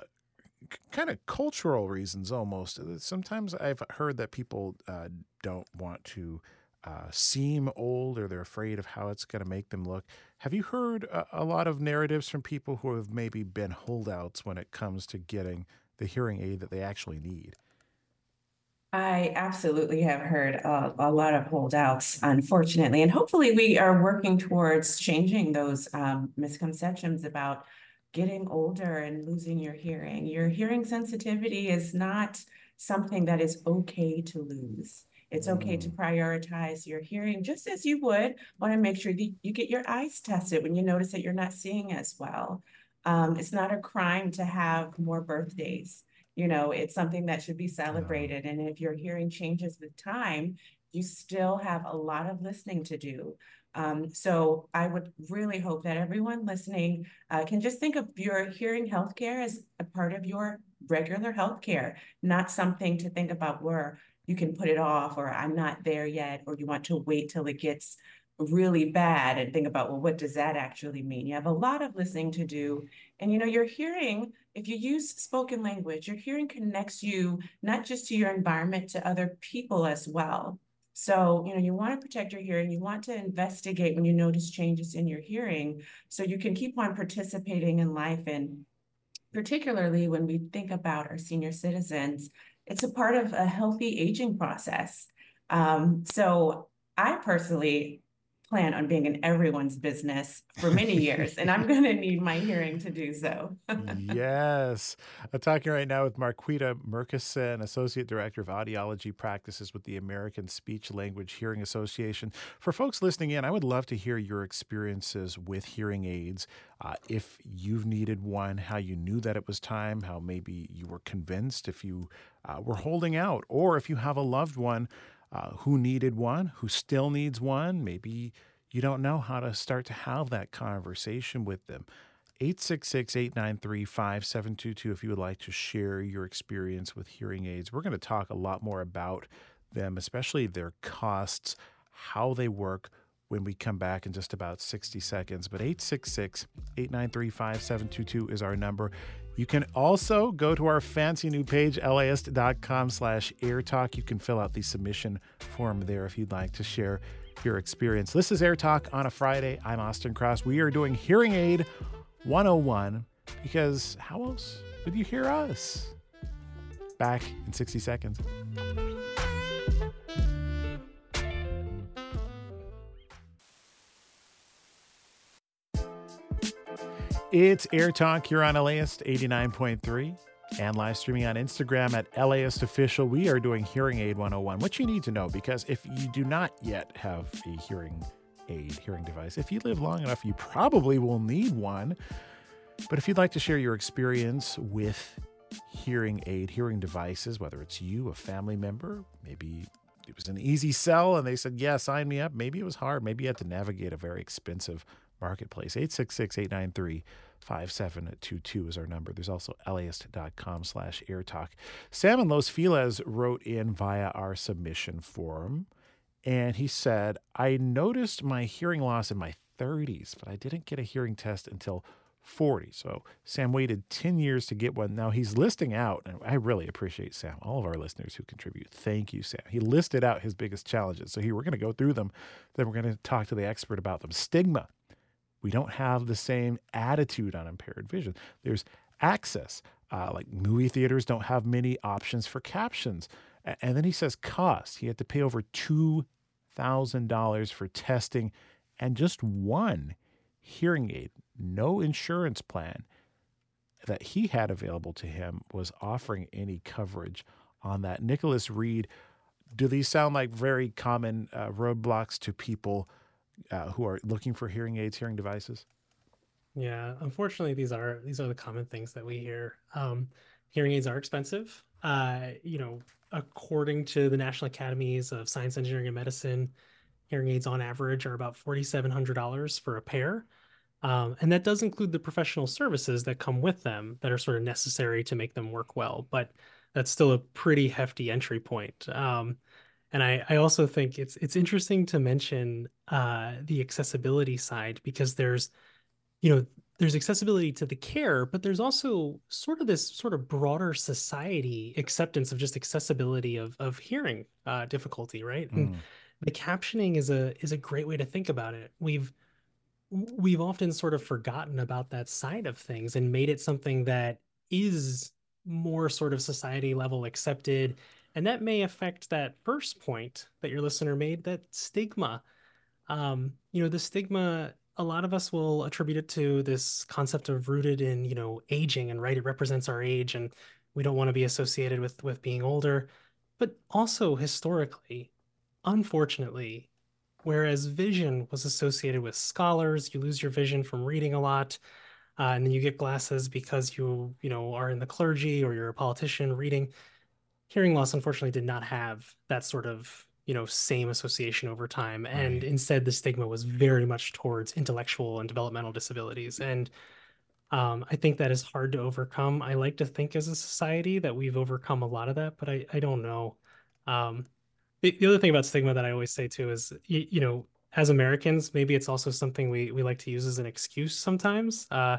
kind of cultural reasons almost. Sometimes I've heard that people uh, don't want to uh, seem old or they're afraid of how it's going to make them look. Have you heard a, a lot of narratives from people who have maybe been holdouts when it comes to getting the hearing aid that they actually need? I absolutely have heard a, a lot of holdouts, unfortunately, and hopefully we are working towards changing those um, misconceptions about getting older and losing your hearing. Your hearing sensitivity is not something that is okay to lose. It's okay to prioritize your hearing just as you would want to make sure that you get your eyes tested when you notice that you're not seeing as well. Um, it's not a crime to have more birthdays. You know, it's something that should be celebrated. And if your hearing changes with time, you still have a lot of listening to do. Um, so I would really hope that everyone listening uh, can just think of your hearing healthcare as a part of your regular healthcare, not something to think about where you can put it off or I'm not there yet, or you want to wait till it gets really bad and think about, well, what does that actually mean? You have a lot of listening to do. And, you know, your hearing, if you use spoken language, your hearing connects you not just to your environment, to other people as well. So, you know, you want to protect your hearing. You want to investigate when you notice changes in your hearing so you can keep on participating in life. And particularly when we think about our senior citizens, it's a part of a healthy aging process. Um, so I personally plan on being in everyone's business for many years, and I'm going to need my hearing to do so. yes. I'm talking right now with Marquita Murkison, Associate Director of Audiology Practices with the American Speech Language Hearing Association. For folks listening in, I would love to hear your experiences with hearing aids. Uh, if you've needed one, how you knew that it was time, how maybe you were convinced if you uh, were holding out, or if you have a loved one uh, who needed one, who still needs one. Maybe you don't know how to start to have that conversation with them. 866 893 5722 if you would like to share your experience with hearing aids. We're going to talk a lot more about them, especially their costs, how they work when we come back in just about 60 seconds. But 866 893 5722 is our number. You can also go to our fancy new page, laist.com slash airtalk. You can fill out the submission form there if you'd like to share your experience. This is Air Talk on a Friday. I'm Austin Cross. We are doing Hearing Aid 101 because how else would you hear us? Back in 60 seconds. It's Air Talk here on LAist 89.3 and live streaming on Instagram at LAist Official. We are doing Hearing Aid 101. What you need to know, because if you do not yet have a hearing aid, hearing device, if you live long enough, you probably will need one. But if you'd like to share your experience with hearing aid, hearing devices, whether it's you, a family member, maybe it was an easy sell and they said, yeah, sign me up. Maybe it was hard. Maybe you had to navigate a very expensive marketplace. 866 893 5722 is our number. There's also LAist.com slash airtalk. Sam and Los Feliz wrote in via our submission form, and he said, I noticed my hearing loss in my 30s, but I didn't get a hearing test until 40. So Sam waited 10 years to get one. Now he's listing out, and I really appreciate Sam, all of our listeners who contribute. Thank you, Sam. He listed out his biggest challenges. So here we're going to go through them. Then we're going to talk to the expert about them. Stigma we don't have the same attitude on impaired vision. There's access. Uh, like movie theaters don't have many options for captions. And then he says cost. He had to pay over $2,000 for testing and just one hearing aid, no insurance plan that he had available to him was offering any coverage on that. Nicholas Reed, do these sound like very common uh, roadblocks to people uh, who are looking for hearing aids, hearing devices? Yeah, unfortunately, these are these are the common things that we hear. Um, hearing aids are expensive. Uh, you know, according to the National Academies of Science, Engineering, and Medicine, hearing aids on average are about forty seven hundred dollars for a pair. Um, and that does include the professional services that come with them that are sort of necessary to make them work well. But that's still a pretty hefty entry point. Um, and I, I also think it's it's interesting to mention uh, the accessibility side because there's, you know, there's accessibility to the care, but there's also sort of this sort of broader society acceptance of just accessibility of of hearing uh, difficulty, right? And mm. the captioning is a is a great way to think about it. We've we've often sort of forgotten about that side of things and made it something that is more sort of society level accepted and that may affect that first point that your listener made that stigma. Um, you know the stigma a lot of us will attribute it to this concept of rooted in you know aging and right it represents our age and we don't want to be associated with with being older. But also historically unfortunately whereas vision was associated with scholars you lose your vision from reading a lot uh, and then you get glasses because you you know are in the clergy or you're a politician reading hearing loss unfortunately did not have that sort of you know same association over time. And instead the stigma was very much towards intellectual and developmental disabilities. And um, i think that is hard to overcome. I like to think as a society that we've overcome a lot of that but i, I don't know. Um, the, the, other thing about stigma that i always say too is you, you, know as americans maybe it's also something we, we like to use as an excuse sometimes. Uh,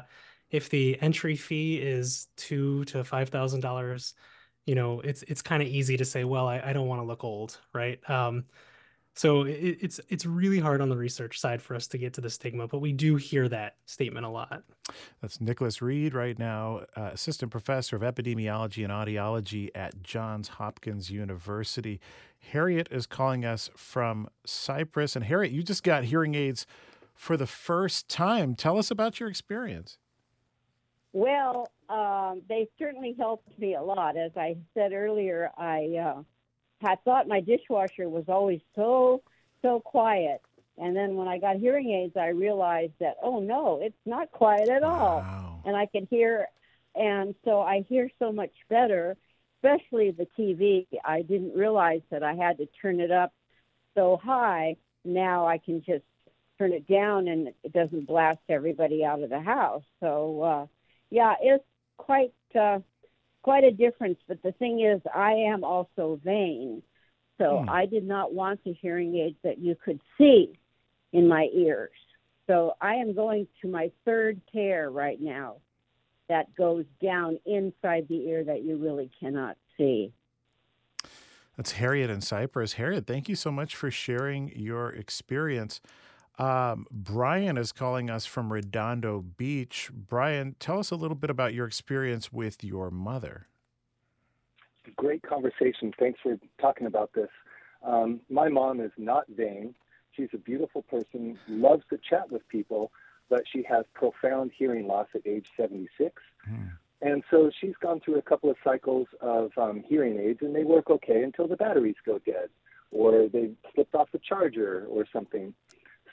if the entry fee is two to five thousand dollars you know it's it's kind of easy to say well i, I don't want to look old right? Um, so it, it's it's really hard on the research side for us to get to the stigma but we do hear that statement a lot. That's nicholas reed right now uh, assistant professor of epidemiology and audiology at johns hopkins university. Harriet is calling us from cyprus. And harriet you just got hearing aids for the first time. Tell us about your experience well, um, they certainly helped me a lot. As I said earlier, I uh, had thought my dishwasher was always so, so quiet. And then when I got hearing aids, I realized that, oh no, it's not quiet at all. Wow. And I could hear, and so I hear so much better, especially the TV. I didn't realize that I had to turn it up so high. Now I can just turn it down and it doesn't blast everybody out of the house. So, uh, yeah, it's quite uh, quite a difference. But the thing is, I am also vain, so hmm. I did not want the hearing aids that you could see in my ears. So I am going to my third pair right now that goes down inside the ear that you really cannot see. That's Harriet in Cyprus. Harriet, thank you so much for sharing your experience. Um, Brian is calling us from Redondo Beach. Brian, tell us a little bit about your experience with your mother. Great conversation. Thanks for talking about this. Um, my mom is not vain. She's a beautiful person, loves to chat with people, but she has profound hearing loss at age 76. Hmm. And so she's gone through a couple of cycles of um, hearing aids, and they work okay until the batteries go dead, or they slipped off the charger, or something.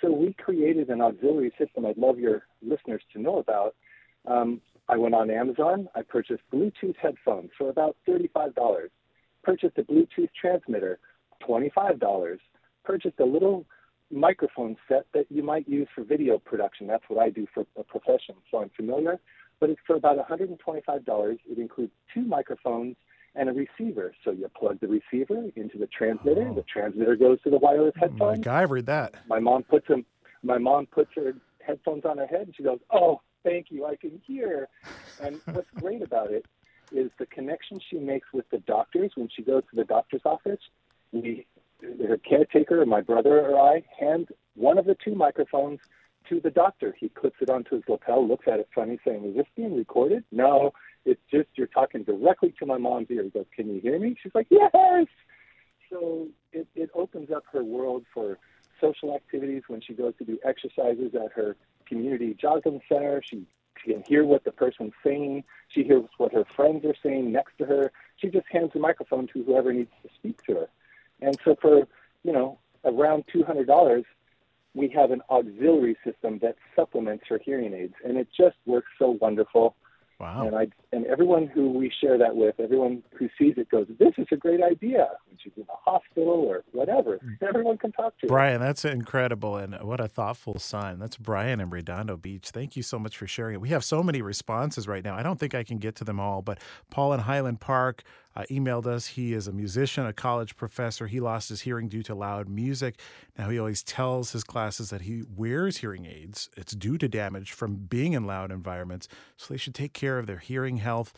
So we created an auxiliary system I'd love your listeners to know about. Um, I went on Amazon. I purchased Bluetooth headphones for about $35. Purchased a Bluetooth transmitter, $25. Purchased a little microphone set that you might use for video production. That's what I do for a profession, so I'm familiar. But it's for about $125. It includes two microphones and a receiver. So you plug the receiver into the transmitter. Oh. The transmitter goes to the wireless oh, headphones. I've read that. My mom puts them. My mom puts her headphones on her head, and she goes, "Oh, thank you, I can hear." And what's great about it is the connection she makes with the doctors when she goes to the doctor's office. We, her caretaker, my brother or I, hand one of the two microphones to the doctor. He clips it onto his lapel, looks at it funny, saying, "Is this being recorded?" No, it's just you're talking directly to my mom's ear. He goes, "Can you hear me?" She's like, "Yes." So it, it opens up her world for social activities when she goes to do exercises at her community jogging center. She can hear what the person's saying. She hears what her friends are saying next to her. She just hands the microphone to whoever needs to speak to her. And so for, you know, around $200, we have an auxiliary system that supplements her hearing aids. And it just works so wonderful. Wow. And I and everyone who we share that with, everyone who sees it goes, "This is a great idea." When she's in the hospital or whatever, mm. everyone can talk to her. Brian, that's incredible, and what a thoughtful sign. That's Brian in Redondo Beach. Thank you so much for sharing it. We have so many responses right now. I don't think I can get to them all, but Paul in Highland Park, uh, emailed us. He is a musician, a college professor. He lost his hearing due to loud music. Now, he always tells his classes that he wears hearing aids. It's due to damage from being in loud environments, so they should take care of their hearing health.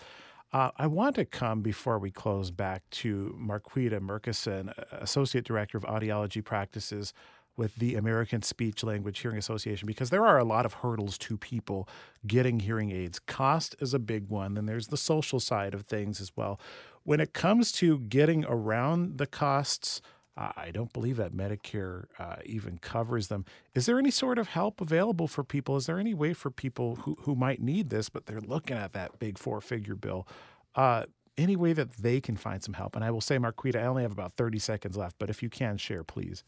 Uh, I want to come before we close back to Marquita Murkison, Associate Director of Audiology Practices with the American Speech Language Hearing Association because there are a lot of hurdles to people getting hearing aids. Cost is a big one, then there's the social side of things as well. When it comes to getting around the costs, I don't believe that Medicare uh, even covers them. Is there any sort of help available for people? Is there any way for people who, who might need this, but they're looking at that big four figure bill? Uh, any way that they can find some help? And I will say, Marquita, I only have about 30 seconds left, but if you can share, please.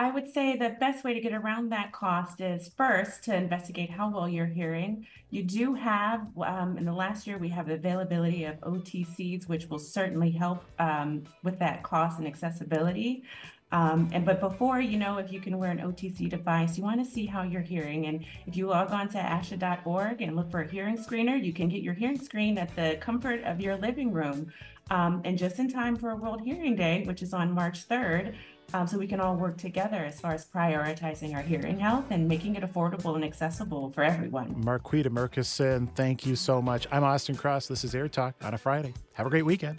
I would say the best way to get around that cost is first to investigate how well you're hearing. You do have, um, in the last year, we have availability of OTCs, which will certainly help um, with that cost and accessibility. Um, and but before you know if you can wear an OTC device, you want to see how you're hearing. And if you log on to ASHA.org and look for a hearing screener, you can get your hearing screen at the comfort of your living room. Um, and just in time for World Hearing Day, which is on March 3rd, um, so we can all work together as far as prioritizing our hearing health and making it affordable and accessible for everyone. Marquita Murkison, thank you so much. I'm Austin Cross. This is Air Talk on a Friday. Have a great weekend.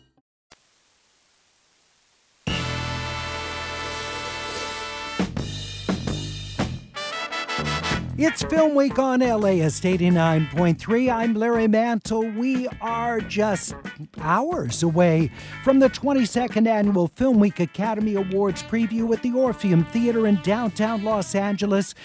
It's Film Week on LAist 89.3. I'm Larry Mantle. We are just hours away from the 22nd Annual Film Week Academy Awards preview at the Orpheum Theater in downtown Los Angeles.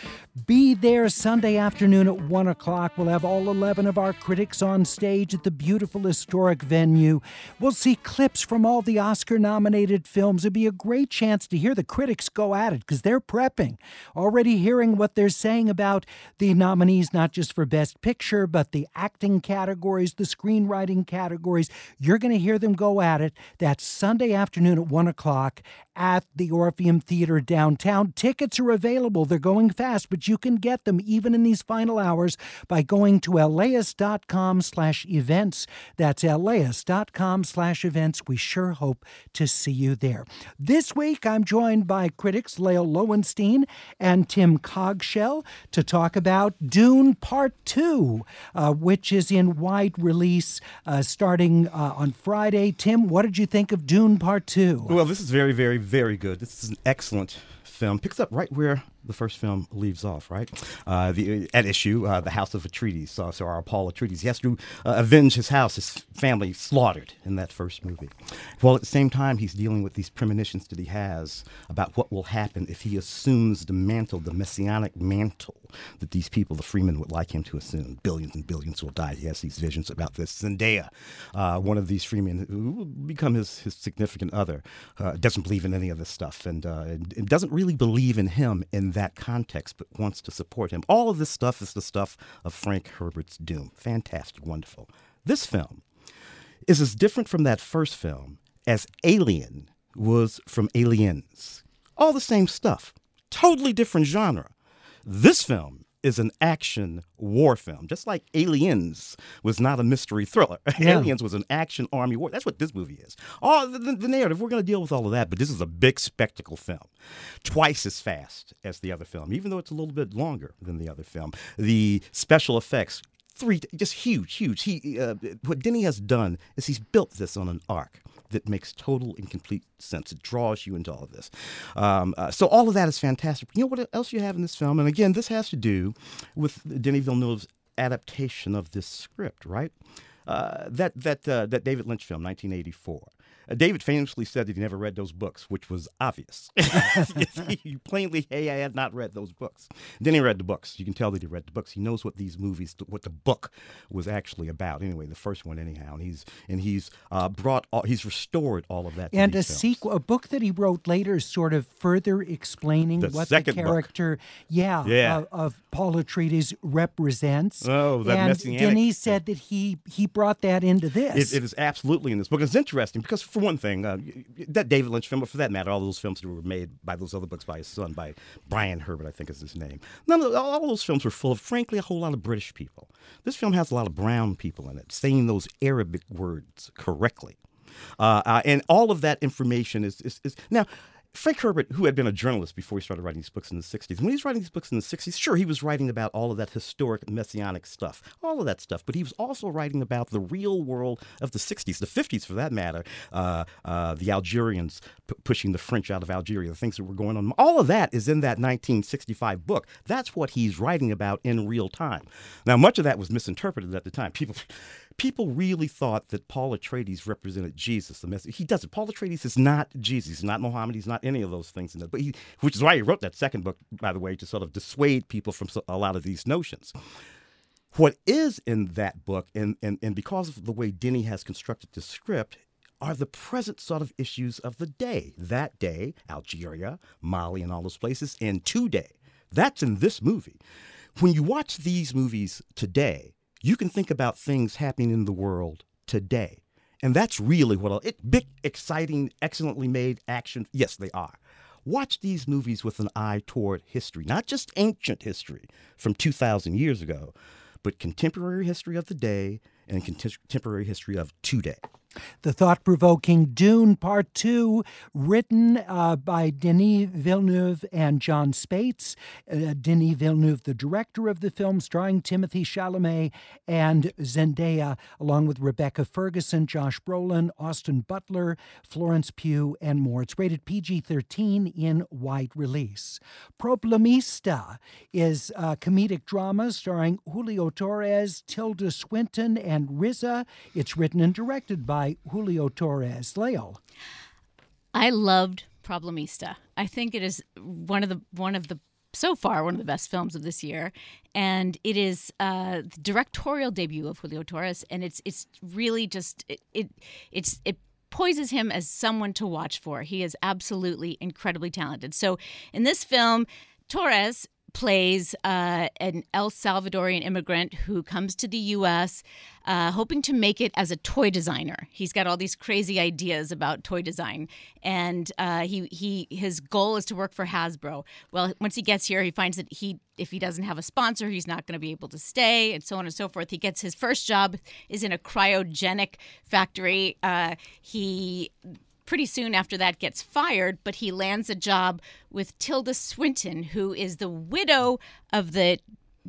Be there Sunday afternoon at 1 o'clock. We'll have all 11 of our critics on stage at the beautiful historic venue. We'll see clips from all the Oscar nominated films. It'll be a great chance to hear the critics go at it because they're prepping, already hearing what they're saying about the nominees, not just for Best Picture, but the acting categories, the screenwriting categories. You're going to hear them go at it. That's Sunday afternoon at 1 o'clock at the Orpheum Theater downtown. Tickets are available. They're going fast, but. You can get them even in these final hours by going to laus.com slash events. That's laus.com slash events. We sure hope to see you there. This week, I'm joined by critics Lael Loewenstein and Tim Cogshell to talk about Dune Part 2, uh, which is in wide release uh, starting uh, on Friday. Tim, what did you think of Dune Part 2? Well, this is very, very, very good. This is an excellent film. Picks up right where the first film leaves off, right? Uh, the at issue, uh, the House of Atreides. So, so our Paul Atreides, he has to uh, avenge his house, his family slaughtered in that first movie. While at the same time, he's dealing with these premonitions that he has about what will happen if he assumes the mantle, the messianic mantle that these people, the Fremen, would like him to assume. Billions and billions will die. He has these visions about this. Zendaya, uh, one of these Fremen who will become his, his significant other, uh, doesn't believe in any of this stuff and, uh, and, and doesn't really believe in him in that context, but wants to support him. All of this stuff is the stuff of Frank Herbert's Dune. Fantastic, wonderful. This film is as different from that first film as Alien was from Aliens. All the same stuff, totally different genre. This film is an action war film, just like Aliens was not a mystery thriller. Yeah. Aliens was an action army war. That's what this movie is. All the, the, the narrative, we're going to deal with all of that, but this is a big spectacle film, twice as fast as the other film, even though it's a little bit longer than the other film. The special effects three just huge huge he uh, what Denis has done is he's built this on an arc that makes total and complete sense. It draws you into all of this. Um, uh, so all of that is fantastic. You know what else you have in this film? And again, this has to do with Denis Villeneuve's adaptation of this script, right? Uh, that that uh, that David Lynch film, 1984. Uh, David famously said that he never read those books, which was obvious. he plainly, hey, I had not read those books. Then he read the books. You can tell that he read the books. He knows what these movies, what the book was actually about. Anyway, the first one, anyhow, and he's and he's uh, brought, all, he's restored all of that. And a sequel, a book that he wrote later, sort of further explaining The what the second book. character, yeah, Yeah. Of, of Paul Atreides represents. Oh, that and messianic Denis said that he he brought that into this. It, it is absolutely in this book. It's interesting because, for one thing, uh, that David Lynch film, but for that matter, all those films that were made by those other books by his son, by Brian Herbert, I think is his name. None of all those films were full of, frankly, a whole lot of British people. This film has a lot of brown people in it, saying those Arabic words correctly, uh, uh, and all of that information is, is, is now. Frank Herbert, who had been a journalist before he started writing these books in the 60s, when he was writing these books in the 60s, sure, he was writing about all of that historic messianic stuff, all of that stuff, but he was also writing about the real world of the 60s, the 50s for that matter, uh, uh, the Algerians p- pushing the French out of Algeria, the things that were going on. All of that is in that 1965 book. That's what he's writing about in real time. Now, much of that was misinterpreted at the time. People. People really thought that Paul Atreides represented Jesus. The message he doesn't. Paul Atreides is not Jesus. He's not Mohammed. He's not any of those things. In. But he, which is why he wrote that second book, by the way, to sort of dissuade people from a lot of these notions. What is in that book, and, and, and because of the way Denis has constructed the script, are the present sort of issues of the day. That day, Algeria, Mali, and all those places, and today. That's in this movie. When you watch these movies today, you can think about things happening in the world today. And that's really what it big, exciting, excellently made action. Yes, they are. Watch these movies with an eye toward history, not just ancient history from 2,000 years ago, but contemporary history of the day and contemporary history of today. The thought provoking Dune Part 2, written uh, by Denis Villeneuve and Jon Spaihts. Uh, Denis Villeneuve, the director of the film, starring Timothée Chalamet and Zendaya, along with Rebecca Ferguson, Josh Brolin, Austin Butler, Florence Pugh, and more. It's rated PG 13 in wide release. Problemista is a comedic drama starring Julio Torres, Tilda Swinton, and RZA. It's written and directed by Julio Torres. Lael. I loved Problemista. I think it is one of the one of the so far one of the best films of this year, and it is uh, the directorial debut of Julio Torres, and it's it's really just it, it it's it poises him as someone to watch for. He is absolutely incredibly talented. So in this film, Torres plays uh, an El Salvadorian immigrant who comes to the U.S. Uh, hoping to make it as a toy designer. He's got all these crazy ideas about toy design, and uh, he he his goal is to work for Hasbro. Well, once he gets here, he finds that he if he doesn't have a sponsor, he's not going to be able to stay, and so on and so forth. He gets his first job is in a cryogenic factory. Uh, he pretty soon after that gets fired, but he lands a job with Tilda Swinton, who is the widow of the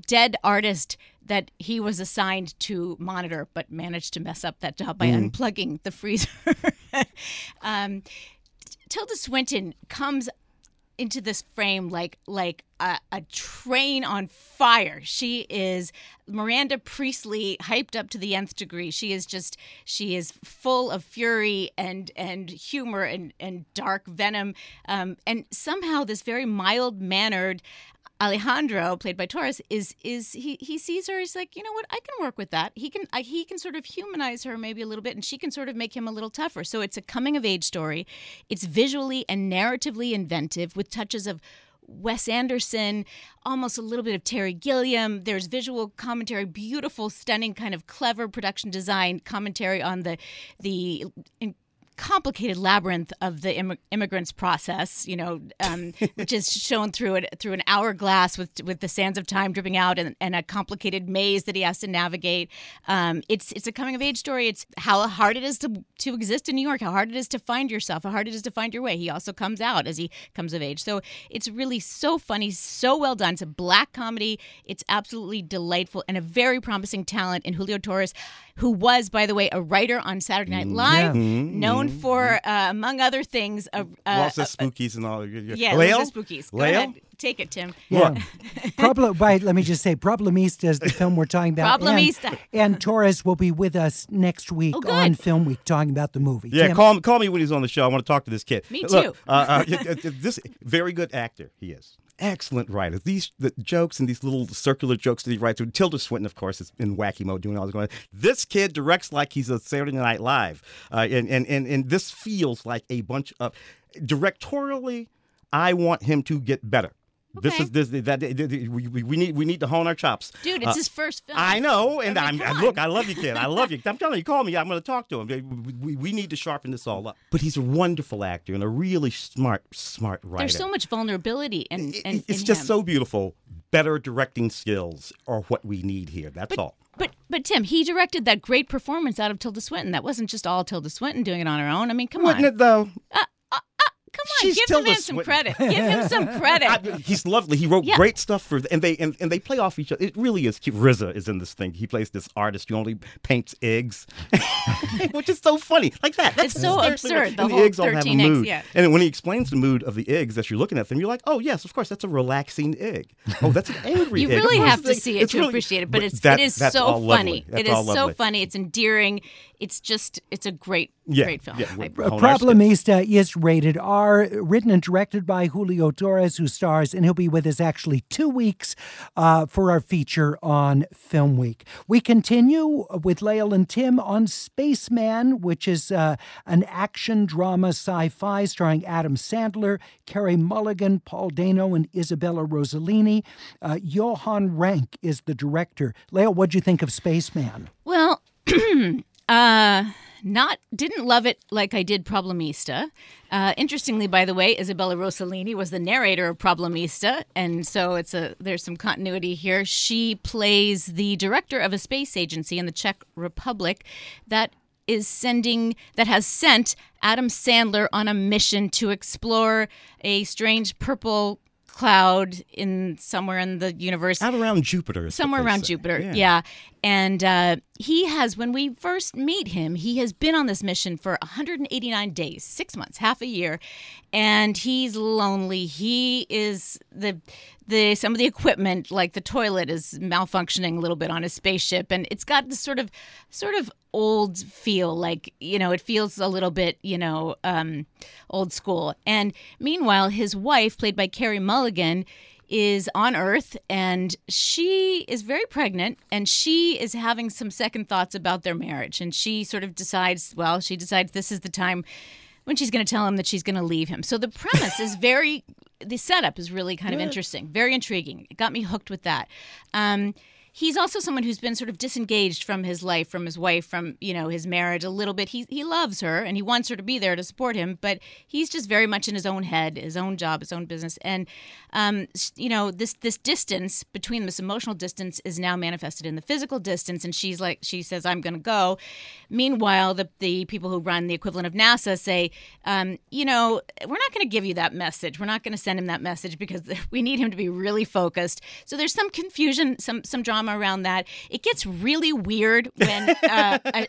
dead artist that he was assigned to monitor, but managed to mess up that job by Mm. unplugging the freezer. um, Tilda Swinton comes into this frame like like a, a train on fire. She is Miranda Priestly hyped up to the nth degree. She is just she is full of fury and and humor and and dark venom. Um, and somehow this very mild mannered Alejandro, played by Torres, is is he he sees her. He's like, you know what? I can work with that. He can I, he can sort of humanize her maybe a little bit, and she can sort of make him a little tougher. So it's a coming of age story. It's visually and narratively inventive with touches of Wes Anderson, almost a little bit of Terry Gilliam. There's visual commentary, beautiful, stunning, kind of clever production design commentary on the the complicated labyrinth of the imm- immigrants process. You know, um, which is shown through it through an hourglass with with the sands of time dripping out and, and a complicated maze that he has to navigate. Um, it's it's a coming of age story. It's how hard it is to to exist in New York, how hard it is to find yourself, how hard it is to find your way. He also comes out as he comes of age. So it's really so funny, so well done. It's a black comedy. It's absolutely delightful and a very promising talent in Julio Torres, who was, by the way, a writer on Saturday Night Live, Mhm, known mhm, for, uh, among other things, a, a, Lots of a- spookies and all. yeah, Lael? Lots of spookies. Go Lael? ahead, take it, Tim. Yeah. Problem, right, let me just say, Problemista is the film we're talking about. Problemista. And, Torres will be with us next week Oh, on Film Week talking about the movie. Yeah, Tim? call call me when he's on the show. I want to talk to this kid. Me Look, too. uh, uh, y- y- this very good actor he is. Excellent writer. These the jokes and these little circular jokes that he writes. Tilda Swinton, of course, is in wacky mode doing all this going. This kid directs like he's a Saturday Night Live, uh, and, and and and this feels like a bunch of directorially. I want him to get better. This is this that we, we, we need we need to hone our chops. Dude, it's Uh, his first film. I know, and I mean, I'm look. I love you, kid. I love you. I'm telling you, call me. I'm going to talk to him. We, we, need to sharpen this all up. But he's a wonderful actor and a really smart, smart writer. There's so much vulnerability and and it's in just him. so beautiful. Better directing skills are what we need here. That's all. But but Tim, he directed that great performance out of Tilda Swinton. That wasn't just all Tilda Swinton doing it on her own. I mean, come Wouldn't on. it though? Come on, She's give the man some credit. Give him some credit. I- he's lovely. He wrote Yeah. great stuff for, and they and, and they play off each other. It really is cute. RZA is in this thing. He plays this artist who only paints eggs, which is so funny. Like that. That's It's so absurd, the and whole eggs all have a 13 eggs, mood. yeah. And when he explains the mood of the eggs as you're looking at them, you're like, oh yes, of course, that's a relaxing egg. Oh, that's an angry You egg. Really have to see it it's to really- appreciate it, but it's that- it is so funny. It is so funny. It's endearing. It's just it's a great Yeah, great film. yeah, I- we're- Problemista is rated R, written and directed by Julio Torres, who stars, and he'll be with us actually two weeks uh, for our feature on Film Week. We continue with Lael and Tim on Spaceman, which is uh, an action drama sci fi starring Adam Sandler, Carey Mulligan, Paul Dano, and Isabella Rossellini. Uh, Johan Renck is the director. Lael, what'd you think of Spaceman? Well, uh, not didn't love it like I did Problemista. Uh, interestingly, by the way, Isabella Rossellini was the narrator of Problemista, and so it's a there's some continuity here. She plays the director of a space agency in the Czech Republic that is sending that has sent Adam Sandler on a mission to explore a strange purple cloud in somewhere in the universe out around Jupiter. somewhere around say. Jupiter. Yeah. Yeah. And uh, he has, when we first meet him, he has been on this mission for 189 days, six months, half a year, and he's lonely. He is the the some of the equipment, like the toilet, is malfunctioning a little bit on a spaceship, and it's got this sort of sort of old feel, like you know, it feels a little bit you know um, old school. And meanwhile, his wife, played by Carey Mulligan is on Earth and she is very pregnant and she is having some second thoughts about their marriage. And she sort of decides, well, she decides this is the time when she's going to tell him that she's going to leave him. So the premise is very the setup is really kind of interesting, very intriguing. It got me hooked with that. Um, he's also someone who's been sort of disengaged from his life, from his wife, from you know his marriage a little bit. He he loves her and he wants her to be there to support him, but he's just very much in his own head, his own job, his own business, and um, you know this this distance between this emotional distance is now manifested in the physical distance. And she's like, she says, "I'm going to go." Meanwhile, the the people who run the equivalent of NASA say, um, you know, we're not going to give you that message. We're not going to send him that message because we need him to be really focused. So there's some confusion, some some drama around that. It gets really weird when uh, a,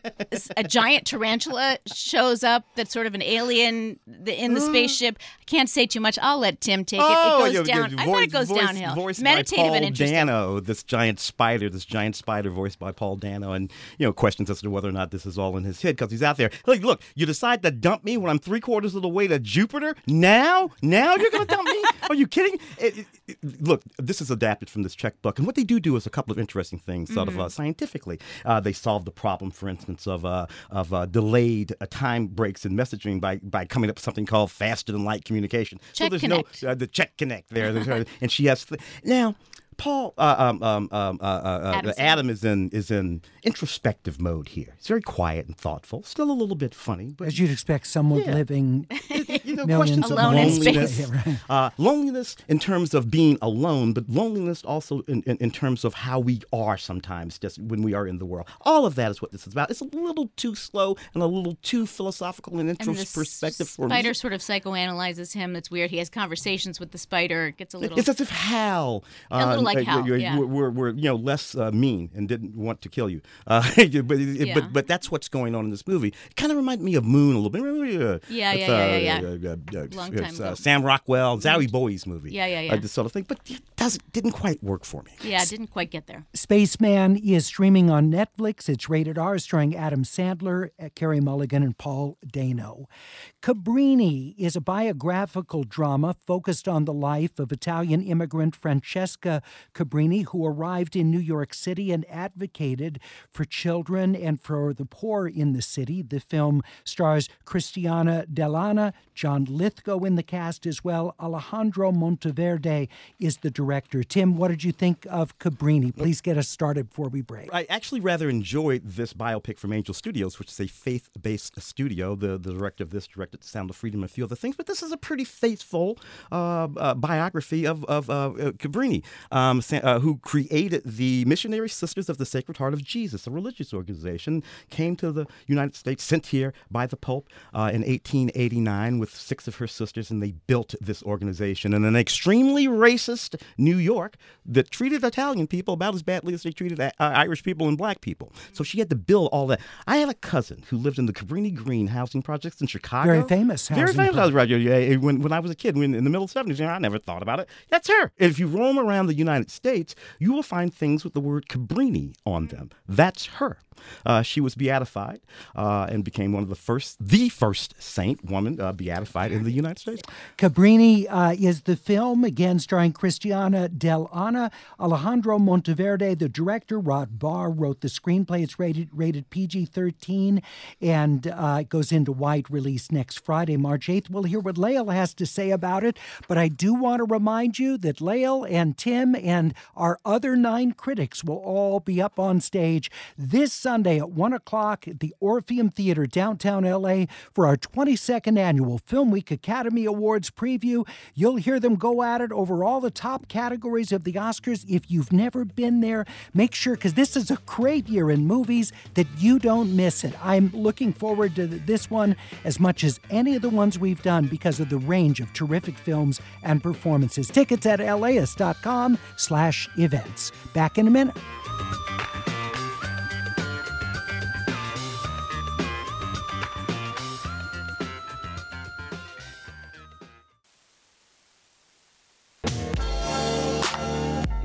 a giant tarantula shows up that's sort of an alien in the spaceship. I can't say too much. I'll let Tim take it. Oh, it yeah, goes yeah, down. I thought it goes voice- downhill. Voiced Meditative by Paul and interesting. Dano, this giant spider, this giant spider voiced by Paul Dano, and you know questions as to whether or not this is all in his head because he's out there. Like, look, you decide to dump me when I'm three quarters of the way to Jupiter. Now, now you're gonna dump me? Are you kidding? It- it- it- look, this is adapted from this Czech book, and what they do do is a couple of interesting things, sort of Mhm. uh, scientifically. Uh, they solve the problem, for instance, of uh, of uh, delayed uh, time breaks in messaging by by coming up with something called faster than light communication. Check so there's connect. no uh, the check connect there, and she has th- now. Paul, uh, um, um, um, uh, uh, uh, Adam is in is in introspective mode here. It's very quiet and thoughtful. Still a little bit funny, but As you'd expect, someone Yeah. living you know, millions question of of miles away. loneliness. Yeah, right. Uh, loneliness in terms of being alone, but loneliness also in, in, in terms of how we are sometimes just when we are in the world. All of that is what this is about. It's a little too slow and a little too philosophical and And the introspective for me. spider sort of psychoanalyzes him. That's weird. He has conversations with the spider. It gets a little. It's as if Hal, A little like Hal, you- you- yeah. were, were, were, you know less uh, mean and didn't want to kill you. Uh, but, Yeah. but but that's what's going on in this movie. It kind of reminded me of Moon a little bit. Remember, uh, Yeah, it's, yeah, yeah, uh, yeah, uh, uh, Long time uh, ago. Sam Rockwell, Zowie Bowie's movie. Yeah, yeah, Uh, yeah. this sort of thing, but it doesn't didn't quite work for me. yeah, it didn't quite get there. Spaceman is streaming on Netflix. It's rated R, starring Adam Sandler, uh, Carey Mulligan, and Paul Dano. Cabrini is a biographical drama focused on the life of Italian immigrant Francesca Cabrini, who arrived in New York City and advocated for children and for the poor in the city. The film stars Cristiana Dell'Anna, John Lithgow in the cast as well. Alejandro Monteverde is the director. Tim, what did you think of Cabrini? Please get us started before we break. I actually rather enjoyed this biopic from Angel Studios, which is a faith-based studio. The the director of this directed Sound of Freedom and a few other things, but this is a pretty faithful uh, uh, biography of of uh, uh, Cabrini, um, sa- uh, who created the Missionary Sisters of the Sacred Heart of Jesus, a religious organization, came to the United States, sent here by the Pope uh, in 1889 with six of her sisters, and they built this organization in an extremely racist New York that treated Italian people about as badly as they treated uh, Irish people and black people. So she had to build all that. I had a cousin who lived in the Cabrini Green housing projects in Chicago. Very famous Very famous project. housing project. Yeah, when, when I was a kid, when in the middle of the 70s, you know, I never thought about it. That's her. If you roam around the United States, you will find things with the word Cabrini on them. That's her. Uh, she was beatified uh, and became one of the first, the first saint woman uh, beatified in the United States. Cabrini uh, is the film, again starring Cristiana Dell'Anna. Alejandro Monteverde, the director. Rod Barr wrote the screenplay. It's rated, rated PG 13 and uh, it goes into wide release next Friday, March 8th. We'll hear what Lael has to say about it. But I do want to remind you that Lael and Tim and our other nine critics will all be up on stage this Sunday at 1 o'clock at the Orpheum Theater, downtown LA, for our 22nd annual Film Week Academy Awards preview. You'll hear them go at it over all the top categories of the Oscars. If you've never been there, make sure, because this is a great year in movies, that you don't miss it. I'm looking forward to this one as much as any of the ones we've done because of the range of terrific films and performances. Tickets at laist.com slash events. Back in a minute.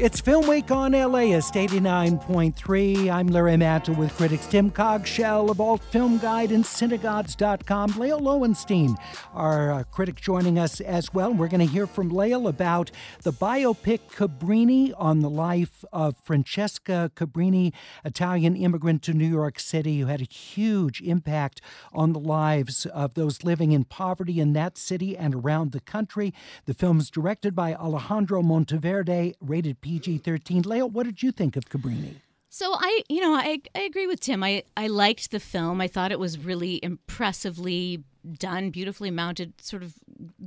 It's Film Week on LAist 89.3. I'm Larry Mantle with critics Tim Cogshell of Alt Film Guide and Cinegods.com. Lael Loewenstein, our uh, critic, joining us as well. We're going to hear from Lael about the biopic Cabrini on the life of Francesca Cabrini, Italian immigrant to New York City who had a huge impact on the lives of those living in poverty in that city and around the country. The film is directed by Alejandro Monteverde, rated PG 13. Lael, what did you think of Cabrini? So I, you know, I, I agree with Tim. I, I liked the film. I thought it was really impressively done, beautifully mounted, sort of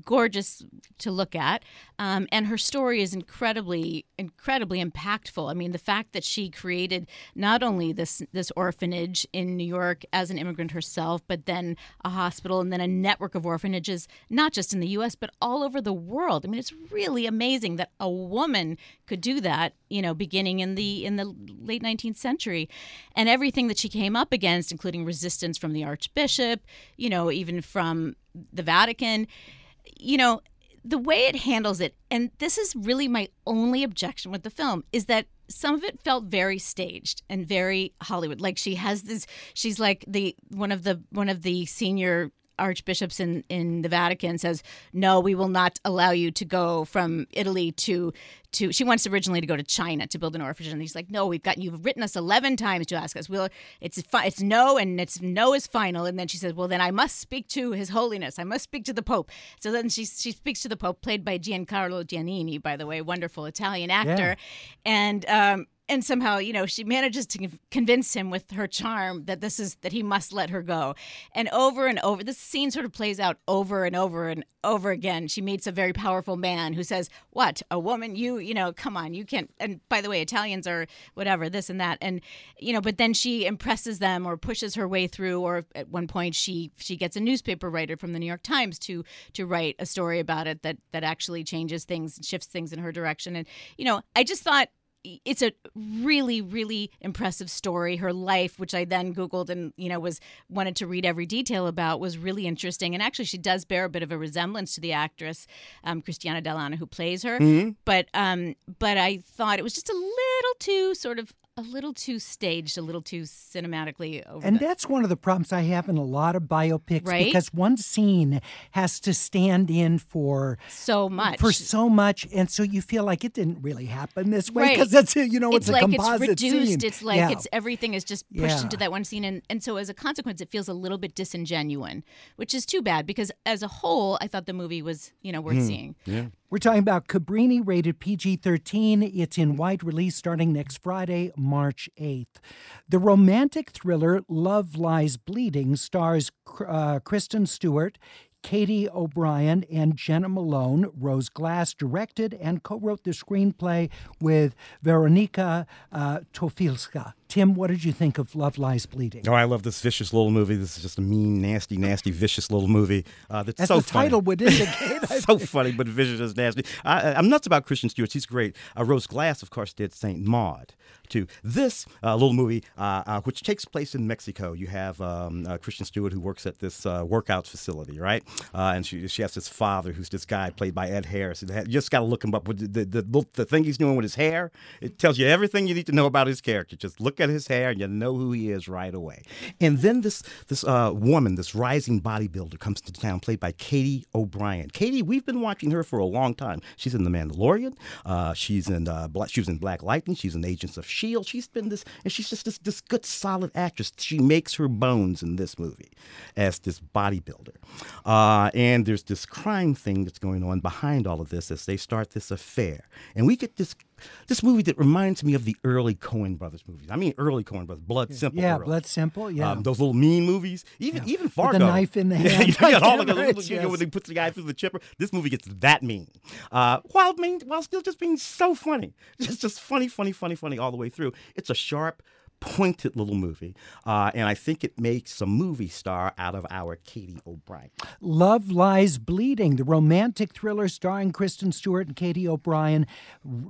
gorgeous to look at. Um, and her story is incredibly, incredibly impactful. I mean, the fact that she created not only this this orphanage in New York as an immigrant herself, but then a hospital and then a network of orphanages, not just in the U.S. but all over the world. I mean, it's really amazing that a woman could do that. You know, beginning in the in the late 19th century, and everything that she came up against, including resistance from the archbishop, you know, even from the Vatican, you know, the way it handles it, and this is really my only objection with the film, is that some of it felt very staged and very Hollywood. Like she has this, she's like the one of the one of the senior archbishops in, in the Vatican says, no, we will not allow you to go from Italy to to. She wants originally to go to China to build an orphanage, and he's like, no, we've got you've written us eleven times to ask us. We'll it's it's no, and it's no is final. And then she says, well, then I must speak to His Holiness. I must speak to the Pope. So then she she speaks to the Pope, played by Giancarlo Giannini, by the way, wonderful Italian actor, yeah. and um, and somehow you know she manages to convince him with her charm that this is that he must let her go. And over and over this scene sort of plays out over and over and over again. She meets a very powerful man who says what? A woman? You you know come on you can't and by the way italians are whatever this and that. And you know but then she impresses them or pushes her way through or at one point she she gets a newspaper writer from the new york times to to write a story about it that that actually changes things shifts things in her direction. And you know i just thought it's a really really impressive story. Her life which i then googled and you know was wanted to read every detail about was really interesting. And actually she does bear a bit of a resemblance to the actress um, christiana dell'anna who plays her. Mm-hmm. but um but i thought it was just a little too sort of a little too staged, a little too cinematically over. And the... that's one of the problems I have in a lot of biopics right? because one scene has to stand in for so much, for so much, and so you feel like it didn't really happen this way because right. it's you know it's, it's a like composite it's reduced. Scene. It's like yeah. it's everything is just pushed yeah. into that one scene, and and so as a consequence, it feels a little bit disingenuine, which is too bad because as a whole, I thought the movie was you know worth Hmm. seeing. Yeah. We're talking about Cabrini, rated PG 13. It's in wide release starting next Friday, March 8th. The romantic thriller Love Lies Bleeding stars uh, Kristen Stewart. Katy O'Brian and Jena Malone. Rose Glass directed and co wrote the screenplay with Veronika uh, Tofilska. Tim, what did you think of Love Lies Bleeding? Oh, I love this vicious little movie. This is just a mean, nasty, nasty, vicious little movie. Uh, that's As so the title funny. would indicate. So funny, but vicious as nasty. I, I'm nuts about Kristen Stewart. He's great. Uh, Rose Glass, of course, did Saint Maud. Too. This uh, little movie, uh, uh, which takes place in Mexico, you have um, uh, Kristen Stewart who works at this uh, workout facility, right? Uh, and she, she has this father who's this guy played by Ed Harris. You just got to look him up. The, the, the, the thing he's doing with his hair, it tells you everything you need to know about his character. Just look at his hair and you know who he is right away. And then this this uh, woman, this rising bodybuilder, comes to town, played by Katy O'Brian. Katy, we've been watching her for a long time. She's in The Mandalorian. Uh, she's in uh, Black, she was in Black Lightning. She's in Agents of Shield. She's been this, and she's just this this good solid actress. She makes her bones in this movie as this bodybuilder. Uh, and there's this crime thing that's going on behind all of this as they start this affair, and we get this this movie that reminds me of the early Coen Brothers movies. I mean, early Coen Brothers, Blood Simple. Yeah, early. Blood Simple. Yeah, Um, those little mean movies, even even Fargo, With the knife in the Yeah, hand. yeah, all of Damn those, you know, when they put the guy through the chipper. This movie gets that mean, uh, while mean, while still just being so funny, just just funny, funny, funny, funny all the way through. It's a sharp. Pointed little movie, uh, and I think it makes a movie star out of our Katy O'Brian. Love Lies Bleeding, the romantic thriller starring Kristen Stewart and Katy O'Brian,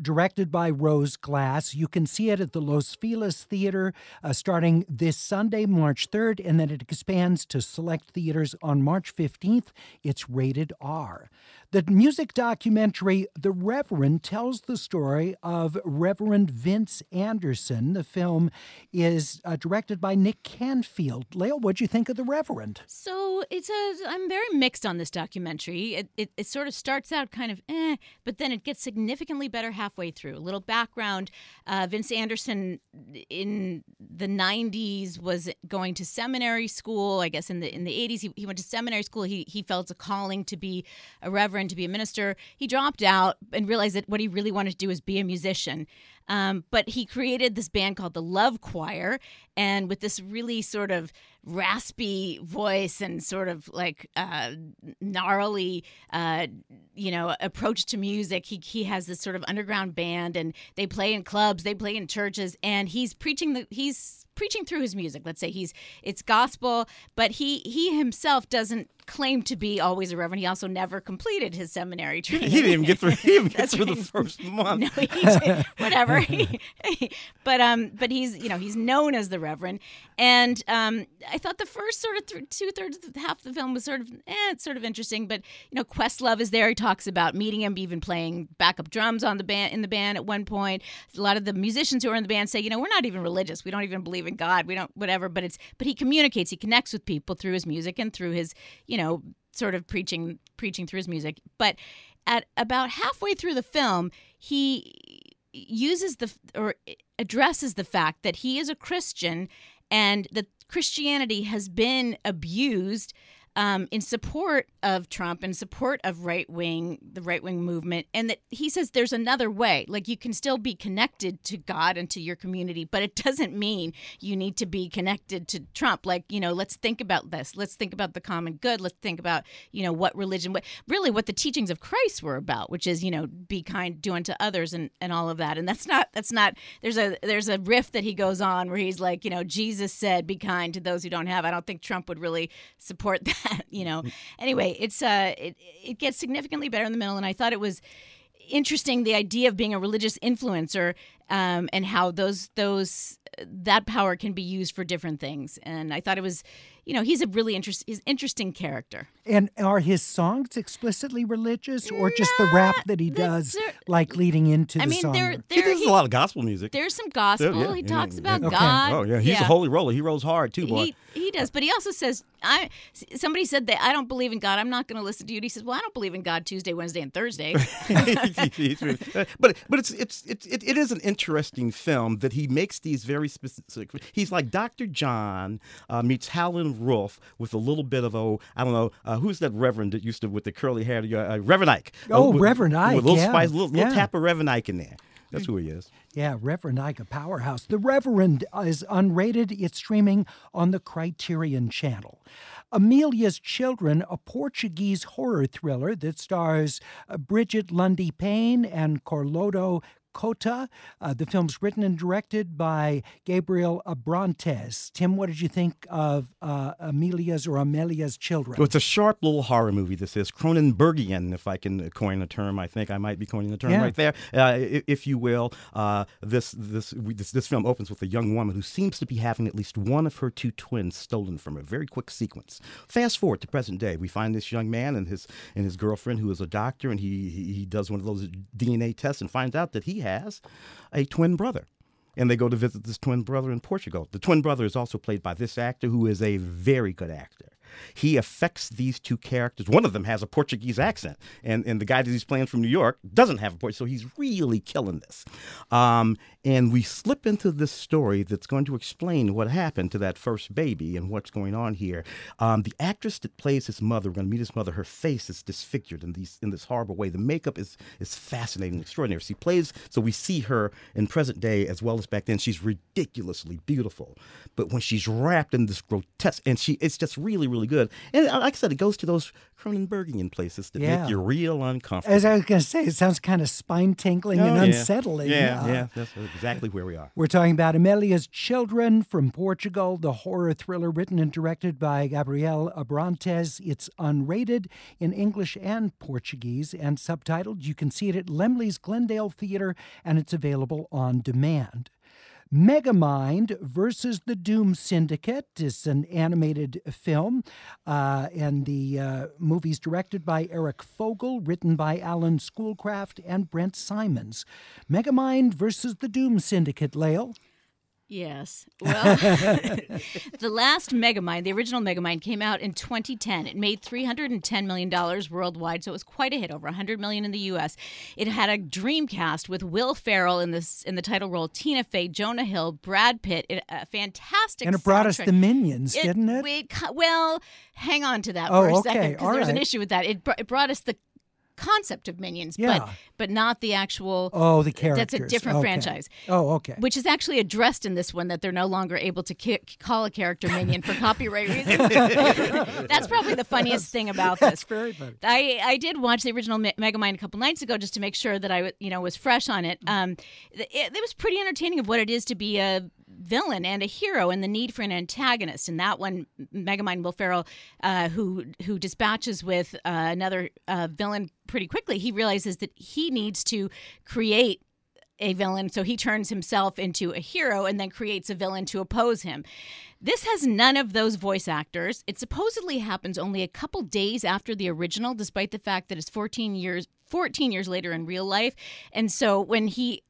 directed by Rose Glass. You can see it at the Los Feliz Theater uh, starting this Sunday, March 3rd, and then it expands to select theaters on March 15th. It's rated R. The music documentary The Reverend tells the story of Reverend Vince Anderson. The film is uh, directed by Nick Canfield. Lael, what'd you think of The Reverend? So it's a. I'm very mixed on this documentary. It, it, it sort of starts out kind of eh, but then it gets significantly better halfway through. A little background: uh, Vince Anderson in the '90s was going to seminary school. I guess in the in the '80s he, he went to seminary school. He he felt a calling to be a reverend, to be a minister. He dropped out and realized that what he really wanted to do was be a musician. Um, but he created this band called the Love Choir, and with this really sort of raspy voice and sort of like uh, gnarly, uh, you know, approach to music, he he has this sort of underground band, and they play in clubs, they play in churches, and he's preaching the he's preaching through his music. Let's say he's it's gospel, but he he himself doesn't claim to be always a reverend. He also never completed his seminary training. He didn't even get through. He didn't get through the first month. No, he did, whatever. but um, but he's you know he's known as the reverend, and um, I thought the first sort of th- two thirds half of the film was sort of eh, it's sort of interesting. But you know, Questlove is there. He talks about meeting him, even playing backup drums on the band in the band at one point. A lot of the musicians who are in the band say, you know, we're not even religious. We don't even believe in God. We don't whatever. But it's but he communicates. He connects with people through his music and through his you know sort of preaching preaching through his music. But at about halfway through the film, he uses the or addresses the fact that he is a Christian and that Christianity has been abused um, in support of Trump, in support of right wing, the right wing movement, and that he says there's another way. Like you can still be connected to God and to your community, but it doesn't mean you need to be connected to Trump. Like you know, let's think about this. Let's think about the common good. Let's think about you know what religion, what really what the teachings of Christ were about, which is you know be kind, do unto others, and and all of that. And that's not that's not. There's a there's a riff that he goes on where he's like you know Jesus said be kind to those who don't have. I don't think Trump would really support that. You know. Anyway, it's uh, it it gets significantly better in the middle, and I thought it was interesting the idea of being a religious influencer um, and how those those that power can be used for different things. And I thought it was, you know, he's a really interest, he's interesting character. And are his songs explicitly religious, or just the rap that he does, like leading into I the mean, song? there- He there- does a lot of gospel music. There's some gospel. Yeah, yeah, he yeah, talks yeah. about Okay. God. Oh yeah, he's a holy roller. He rolls hard too, boy. He, he does, but he also says, "I." Somebody said that I don't believe in God. I'm not going to listen to you. And he says, "Well, I don't believe in God Tuesday, Wednesday, and Thursday." but but it's it's it's it, it is an interesting film that he makes these very specific. He's like Dr. John uh, meets Howlin' Wolf with a little bit of oh I don't know uh, who's that Reverend that used to with the curly hair uh, Reverend Ike. Oh, with, Reverend Ike, with a little yeah, spice, little, little yeah. tap of Reverend Ike in there. That's who he is. Yeah, Reverend Ike, a powerhouse. The Reverend is unrated. It's streaming on the Criterion Channel. Amelia's Children, a Portuguese horror thriller that stars uh, Brigette Lundy-Paine and Carloto Cotta. Uh, the film's written and directed by Gabriel Abrantes. Tim, what did you think of uh, Amelia's or Amelia's Children? Well, it's a sharp little horror movie. This is Cronenbergian, if I can coin a term. I think I might be coining the term Yeah. right there, uh, i- if you will. Uh, this this, we, this this film opens with a young woman who seems to be having at least one of her two twins stolen from her. Very quick sequence. Fast forward to present day, we find this young man and his and his girlfriend who is a doctor, and he he, he does one of those DNA tests and finds out that he has a twin brother and they go to visit this twin brother in Portugal. The twin brother is also played by this actor who is a very good actor. He affects these two characters. One of them has a Portuguese accent, and, and the guy that he's playing from New York doesn't have a Portuguese, so he's really killing this. Um, and we slip into this story that's going to explain what happened to that first baby and what's going on here. Um, the actress that plays his mother, we're going to meet his mother. Her face is disfigured in these in this horrible way. The makeup is is fascinating, extraordinary. She plays, so we see her in present day as well as back then. She's ridiculously beautiful, but when she's wrapped in this grotesque, and she it's just really really good. And uh, like I said, it goes to those Cronenbergian places that Yeah. make you real uncomfortable. As I was going to say, it sounds kind of spine tingling and Oh, yeah. unsettling. Yeah, Uh, yeah, that's exactly where we are. We're talking about Amelia's Children from Portugal, the horror thriller written and directed by Gabriel Abrantes. It's unrated in English and Portuguese and subtitled. You can see it at Laemmle's Glendale Theater, and it's available on demand. Megamind versus the Doom Syndicate is an animated film, uh, and the uh, movie's directed by Eric Fogel, written by Alan Schoolcraft and Brent Simons. Megamind versus the Doom Syndicate, Lael. Yes. Well, the last Megamind, the original Megamind, came out in 2010. It made 310 million dollars worldwide, so it was quite a hit, over 100 million in the U.S. It had a dream cast with Will Ferrell in this in the title role, Tina Fey, Jonah Hill, Brad Pitt. It, a fantastic. And it brought soundtrack. us the Minions, It- didn't it? co- well, hang on to that Oh, for a okay, second because there's an issue with that. It, br- it brought us the concept of Minions, Yeah. but but not the actual. Oh, the characters. That's a different Okay. franchise. Oh, okay. Which is actually addressed in this one that they're no longer able to ki- call a character minion for copyright reasons. That's probably the funniest thing about this. Very funny. I, I did watch the original Me- Megamind a couple nights ago just to make sure that I w- you know was fresh on it. Um, it, it was pretty entertaining of what it is to be a villain and a hero and the need for an antagonist. And that one, Megamind Will Ferrell, uh, who who dispatches with uh, another uh, villain pretty quickly, he realizes that he needs to create a villain, so he turns himself into a hero and then creates a villain to oppose him. This has none of those voice actors. It supposedly happens only a couple days after the original, despite the fact that it's 14 years 14 years later in real life. And so when he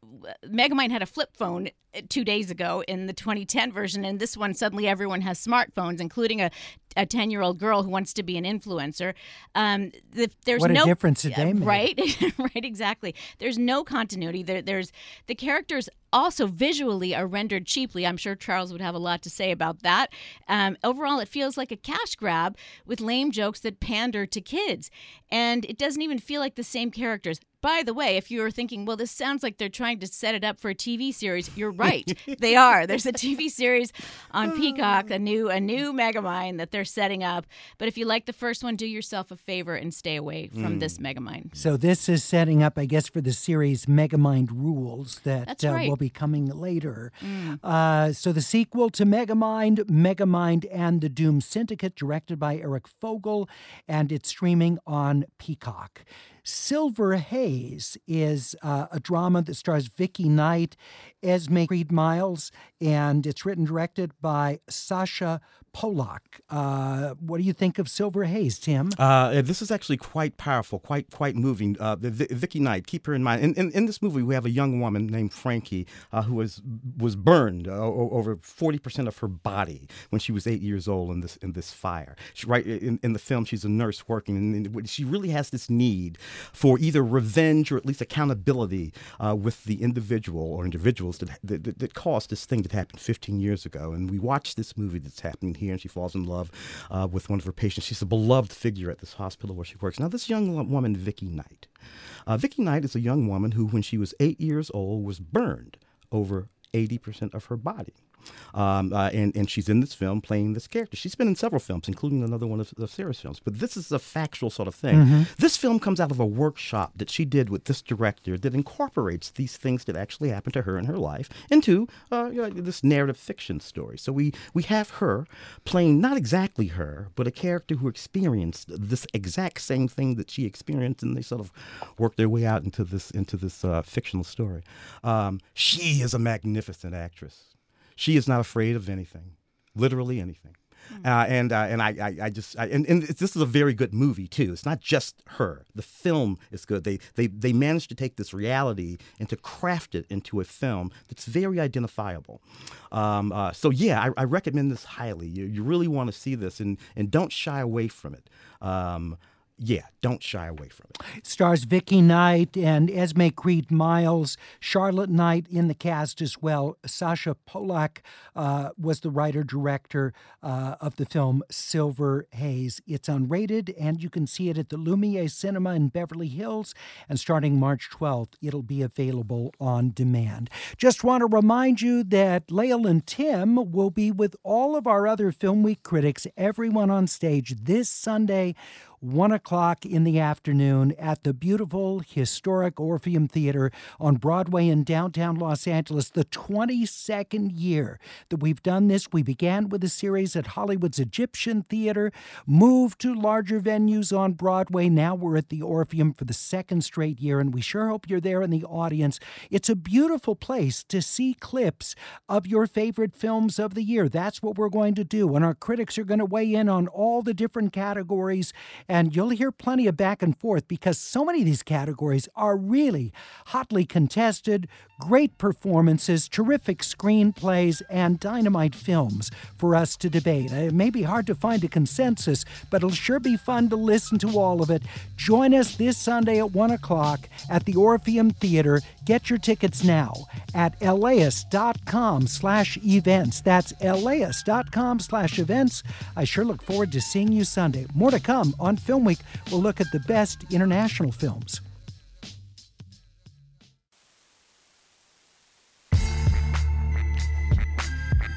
Megamind had a flip phone uh, 2 days ago in the 2010 version and this one suddenly everyone has smartphones including a a 10-year-old girl who wants to be an influencer. Um, the, there's What a no difference they make. right right exactly there's no continuity there, there's the characters also visually are rendered cheaply. I'm sure charles would have a lot to say about that. Um, overall it feels like a cash grab with lame jokes that pander to kids. And it doesn't even feel like the same characters by the way, if you were thinking, well, this sounds like they're trying to set it up for a TV series, you're right. they are. There's a TV series on Peacock, a new a new Megamind that they're setting up. But if you like the first one, do yourself a favor and stay away from Mm. this Megamind. So this is setting up, I guess, for the series Megamind Rules that uh, right. will be coming later. Mm. Uh, so the sequel to Megamind, Megamind and the Doom Syndicate, directed by Eric Fogel, and it's streaming on Peacock. Silver Haze is uh, a drama that stars Vicky Knight, Esme Creed Miles, and it's written directed by Sacha Polak. Uh, what do you think of Silver Haze, Tim? Uh, this is actually quite powerful, quite quite moving. Uh, the, the, Vicky Knight, keep her in mind. In, in, in this movie, we have a young woman named Frankie uh, who was was burned uh, over forty percent of her body when she was eight years old in this in this fire. She, right in, in the film, she's a nurse working, and, she really has this need for either revenge or at least accountability uh, with the individual or individuals that, that, that, caused this thing that happened 15 years ago. And we watch this movie that's happening here, and she falls in love uh, with one of her patients. She's a beloved figure at this hospital where she works. Now, this young woman, Vicky Knight, uh, Vicky Knight is a young woman who, when she was eight years old, was burned over 80% of her body. Um, uh, and, and she's in this film playing this character. She's been in several films, including another one of, of Sarah's films. But this is a factual sort of thing. Mhm. This film comes out of a workshop that she did with this director that incorporates these things that actually happened to her in her life into uh, you know, this narrative fiction story. So we, we have her playing not exactly her, but a character who experienced this exact same thing that she experienced, and they sort of work their way out into this into this uh, fictional story. Um, she is a magnificent actress. She is not afraid of anything, literally anything. Uh, and uh, and I, I, I just I, and, and this is a very good movie too. It's not just her. The film is good. They they they managed to take this reality and to craft it into a film that's very identifiable. Um, uh, so yeah, I, I recommend this highly. You you really want to see this and and don't shy away from it. Um, yeah, don't shy away from it. stars Vicky Knight and Esme Creed Miles, Charlotte Knight in the cast as well. Sacha Polak uh, was the writer director uh, of the film Silver Haze. It's unrated and you can see it at the Lumiere Cinema in Beverly Hills. And starting March 12th, it'll be available on demand. Just want to remind you that Lael and Tim will be with all of our other Film Week critics, everyone on stage this Sunday 1 o'clock in the afternoon at the beautiful historic Orpheum Theater on Broadway in downtown Los Angeles. The 22nd year that we've done this. We began with a series at Hollywood's Egyptian Theater, moved to larger venues on Broadway. Now we're at the Orpheum for the second straight year, and we sure hope you're there in the audience. It's a beautiful place to see clips of your favorite films of the year. That's what we're going to do. And our critics are going to weigh in on all the different categories. And you'll hear plenty of back and forth because so many of these categories are really hotly contested, great performances, terrific screenplays, and dynamite films for us to debate. It may be hard to find a consensus, but it'll sure be fun to listen to all of it. Join us this Sunday at 1 o'clock at the Orpheum Theater. Get your tickets now at laist.com slash events. That's laist.com slash events. I sure look forward to seeing you Sunday. More to come on Film Week. We'll look at the best international films.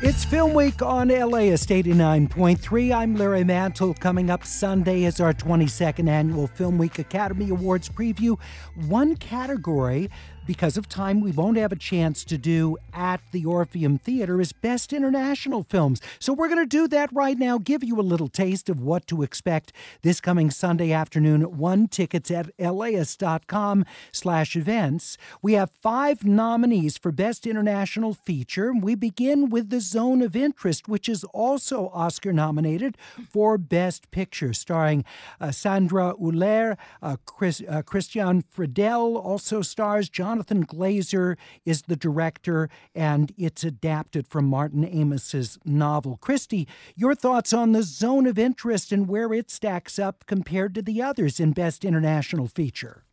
It's Film Week on LAist 89.3. I'm Larry Mantle. Coming up Sunday is our 22nd annual Film Week Academy Awards preview. One category because of time, we won't have a chance to do at the Orpheum Theater is Best International Films. So we're going to do that right now, give you a little taste of what to expect this coming Sunday afternoon. One tickets at laist.com slash events. We have five nominees for Best International Feature. We begin with The Zone of Interest, which is also Oscar nominated for Best Picture, starring uh, Sandra Hüller, uh, Chris, uh, Christian Friedel, also stars John Jonathan Glazer is the director, and it's adapted from Martin Amis's novel. Christy, your thoughts on the zone of interest and where it stacks up compared to the others in Best International Feature?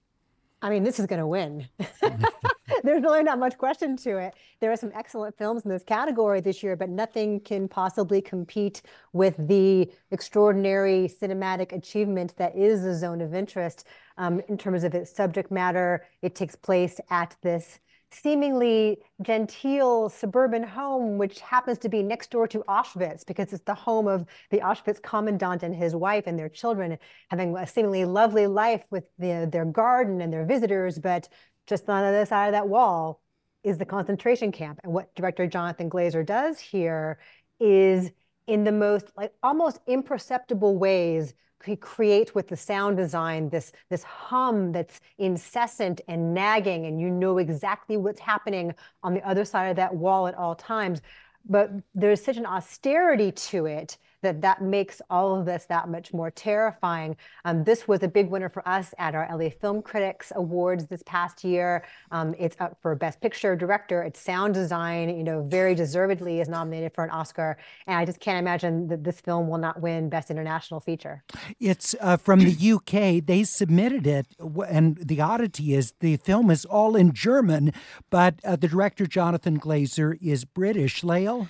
I mean, this is going to win. There's really not much question to it. There are some excellent films in this category this year, but nothing can possibly compete with the extraordinary cinematic achievement that is the zone of interest um, in terms of its subject matter. It takes place at this seemingly genteel suburban home, which happens to be next door to Auschwitz because it's the home of the Auschwitz commandant and his wife and their children having a seemingly lovely life with the, their garden and their visitors. But just on the other side of that wall is the concentration camp. And what director Jonathan Glazer does here is in the most like almost imperceptible ways he creates with the sound design this this hum that's incessant and nagging and you know exactly what's happening on the other side of that wall at all times. But there's such an austerity to it that that makes all of this that much more terrifying. Um, this was a big winner for us at our LA Film Critics Awards this past year. Um, it's up for Best Picture Director. It's sound design, you know, very deservedly is nominated for an Oscar. And I just can't imagine that this film will not win Best International Feature. It's uh, from the UK. They submitted it, and the oddity is the film is all in German, but uh, the director Jonathan Glazer is British. Lael?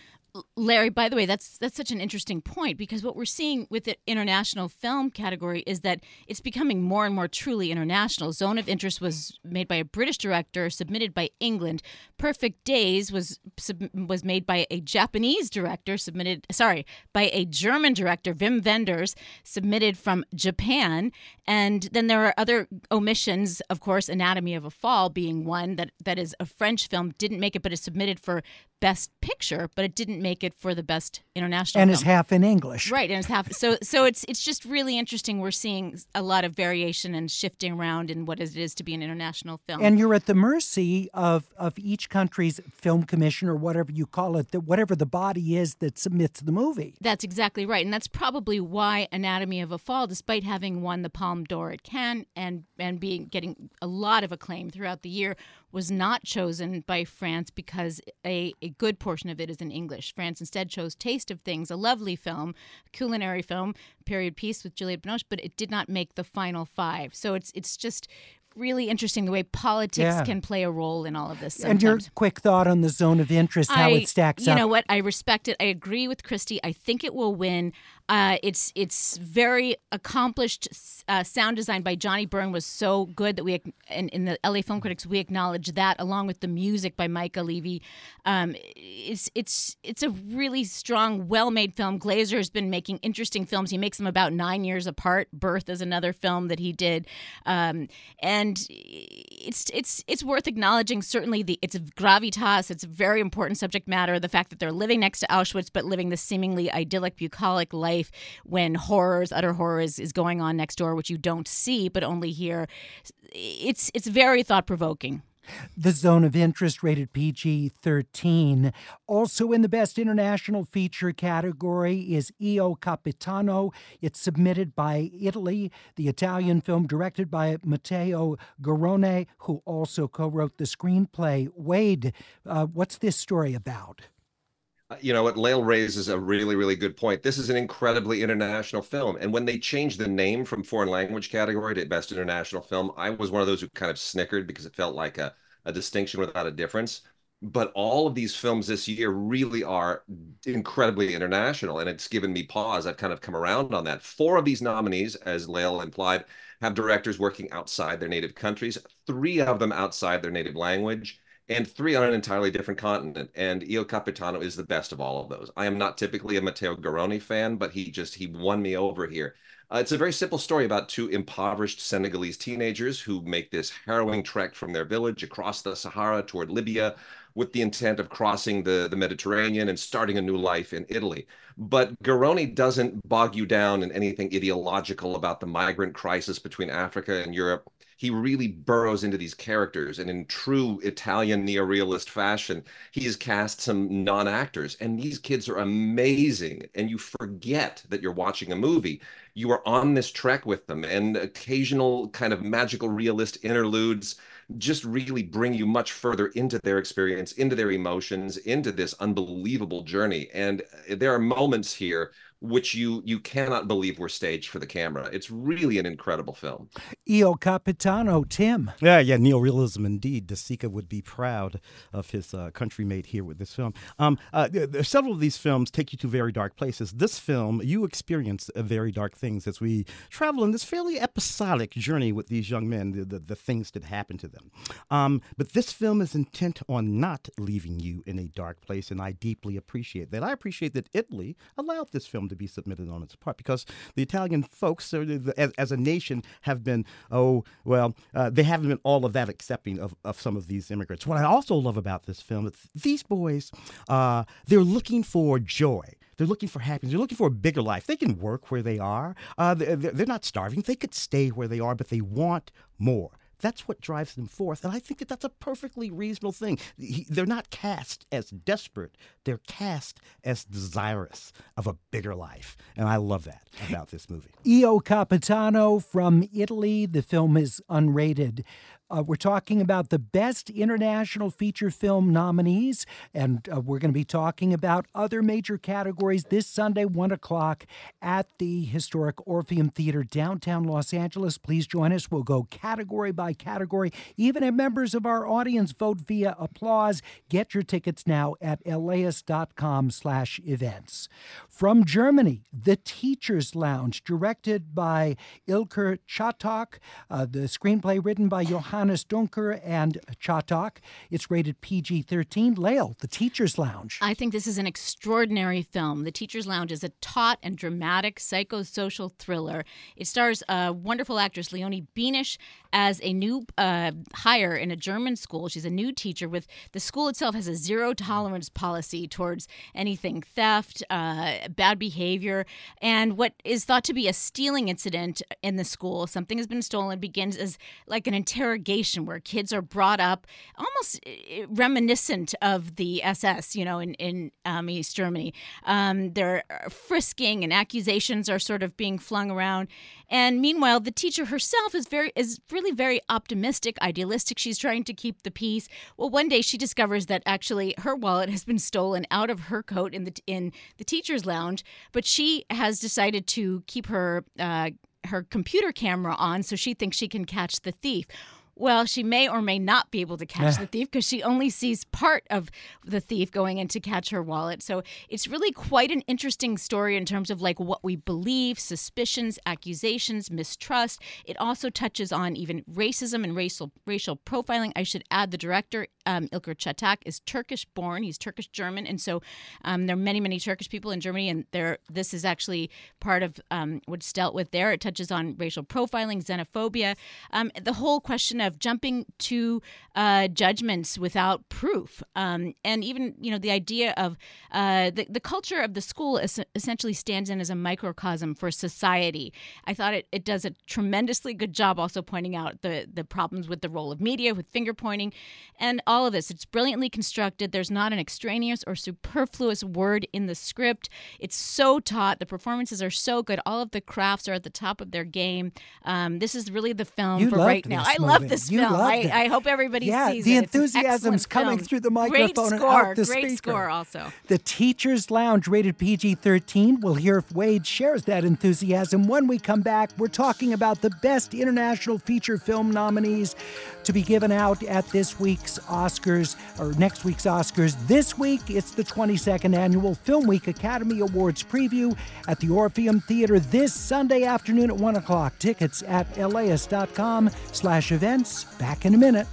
Larry, by the way, that's that's such an interesting point because what we're seeing with the international film category is that it's becoming more and more truly international. Zone of Interest was made by a British director, submitted by England. Perfect Days was sub, was made by a Japanese director, submitted sorry by a German director, Wim Wenders, submitted from Japan. And then there are other omissions, of course, Anatomy of a Fall being one that that is a French film, didn't make it, but is submitted for Best Picture, but it didn't make it for the Best International. And film. is half in English, right? And it's half. So, so it's it's just really interesting. We're seeing a lot of variation and shifting around in what it is to be an international film. And you're at the mercy of of each country's film commission or whatever you call it, that whatever the body is that submits the movie. That's exactly right, and that's probably why Anatomy of a Fall, despite having won the Palme d'Or at Cannes and and being getting a lot of acclaim throughout the year, was not chosen by France because a, a good portion of it is in English. France instead chose Taste of Things, a lovely film, culinary film, period piece with Juliette Binoche, but it did not make the final five. So it's it's just really interesting the way politics Yeah. can play a role in all of this. And your quick thought on the zone of interest, how I, it stacks you up. You know what? I respect it. I agree with Christy. I think it will win. Uh, it's it's very accomplished. Uh, sound design by Johnnie Burn was so good that we ac- in, the LA Film Critics we acknowledge that along with the music by Mica Levi. Um, it's it's it's a really strong, well made film. Glazer has been making interesting films. He makes them about nine years apart. Birth is another film that he did, um, and it's it's it's worth acknowledging. Certainly, the it's gravitas. It's a very important subject matter. The fact that they're living next to Auschwitz, but living the seemingly idyllic, bucolic life when horrors, utter horrors, is going on next door, which you don't see but only hear. It's it's very thought provoking. The Zone of Interest rated PG 13. Also in the Best International Feature category is Io Capitano. It's submitted by Italy, the Italian film directed by Matteo Garrone, who also co wrote the screenplay. Wade, uh, what's this story about? Uh, You know what? Lael raises a really, really good point. This is an incredibly international film. And when they changed the name from foreign language category to best international film, I was one of those who kind of snickered because it felt like a, a distinction without a difference. But all of these films this year really are incredibly international. And it's given me pause. I've kind of come around on that. Four of these nominees, as Lael implied, have directors working outside their native countries, three of them outside their native language and three on an entirely different continent. And Io Capitano is the best of all of those. I am not typically a Matteo Garrone fan, but he just he won me over here. Uh, it's a very simple story about two impoverished Senegalese teenagers who make this harrowing trek from their village across the Sahara toward Libya with the intent of crossing the, the Mediterranean and starting a new life in Italy. But Garrone doesn't bog you down in anything ideological about the migrant crisis between Africa and Europe he really burrows into these characters and in true italian neorealist fashion he has cast some non-actors and these kids are amazing and you forget that you're watching a movie. You are on this trek with them and occasional kind of magical realist interludes just really bring you much further into their experience into their emotions into this unbelievable journey. And there are moments here which you you cannot believe were staged for the camera it's really an incredible film Io Capitano, Tim. Yeah, yeah, neorealism indeed. DeSica would be proud of his uh, countrymate here with this film. Um, uh, there, there- several of these films take you to very dark places. This film, you experience uh, very dark things as we travel in this fairly episodic journey with these young men, the, the, the things that happen to them. Um, but this film is intent on not leaving you in a dark place, and I deeply appreciate that. I appreciate that Italy allowed this film to be submitted on its part because the Italian folks, uh, as, as a nation, have been, oh, well, uh, they haven't been all of that accepting of, of some of these immigrants. What I also love about this film is these boys, uh, they're looking for joy. They're looking for happiness. They're looking for a bigger life. They can work where they are. Uh, they're, they're not starving. They could stay where they are, but they want more. That's what drives them forth. And I think that that's a perfectly reasonable thing. He- They're not cast as desperate, they're cast as desirous of a bigger life. And I love that about this movie. Io Capitano from Italy. The film is unrated. Uh, we're talking about the best international feature film nominees, and uh, we're going to be talking about other major categories this Sunday, 1 o'clock, at the historic Orpheum Theater, downtown Los Angeles. Please join us. We'll go category by category. Even if members of our audience vote via applause, get your tickets now at laist.com slash events. From Germany, The Teacher's Lounge, directed by Ilker Çatak, uh, the screenplay written by Johannes Duncker and Çatak. It's rated PG 13. Lael, The Teacher's Lounge. I think this is an extraordinary film. The Teacher's Lounge is a taut and dramatic psychosocial thriller. It stars a wonderful actress, Leonie Benesch, as a new uh, hire in a German school. She's a new teacher with the school itself has a zero tolerance policy towards anything theft, uh, bad behavior, and what is thought to be a stealing incident in the school. Something has been stolen begins as like an interrogation where kids are brought up almost uh, reminiscent of the SS, you know, in, in um, East Germany. Um, they're frisking and accusations are sort of being flung around. And meanwhile, the teacher herself is very is really very optimistic, idealistic. She's trying to keep the peace. Well, one day she discovers that actually her wallet has been stolen out of her coat in the in the teacher's lounge, but she has decided to keep her uh, her computer camera on so she thinks she can catch the thief. Well, she may or may not be able to catch the thief because she only sees part of the thief going in to catch her wallet. So it's really quite an interesting story in terms of like what we believe, suspicions, accusations, mistrust. It also touches on even racism and racial racial profiling. I should add the director um, Ilker Çatak is Turkish born. He's Turkish German, and so um, there are many many Turkish people in Germany, and there this is actually part of um, what's dealt with there. It touches on racial profiling, xenophobia, um, the whole question of jumping to uh, judgments without proof, um, and even you know the idea of uh, the the culture of the school is, essentially stands in as a microcosm for society. I thought it, it does a tremendously good job also pointing out the the problems with the role of media, with finger pointing, and of this. It's brilliantly constructed. There's not an extraneous or superfluous word in the script. It's so taut. The performances are so good. All of the crafts are at the top of their game. Um, this is really the film You for right now. this I love this You film. I. I hope everybody yeah, sees the it. An enthusiasm's coming film. through the Great microphone and score. out the Great speaker. score also. The Teacher's Lounge, rated PG 13. We'll hear if Wade shares that enthusiasm. When we come back, we're talking about the best international feature film nominees to be given out at this week's Oscars or next week's Oscars. This week, it's the 22nd Annual Film Week Academy Awards preview at the Orpheum Theater this Sunday afternoon at 1 o'clock. Tickets at laist.com slash events. Back in a minute.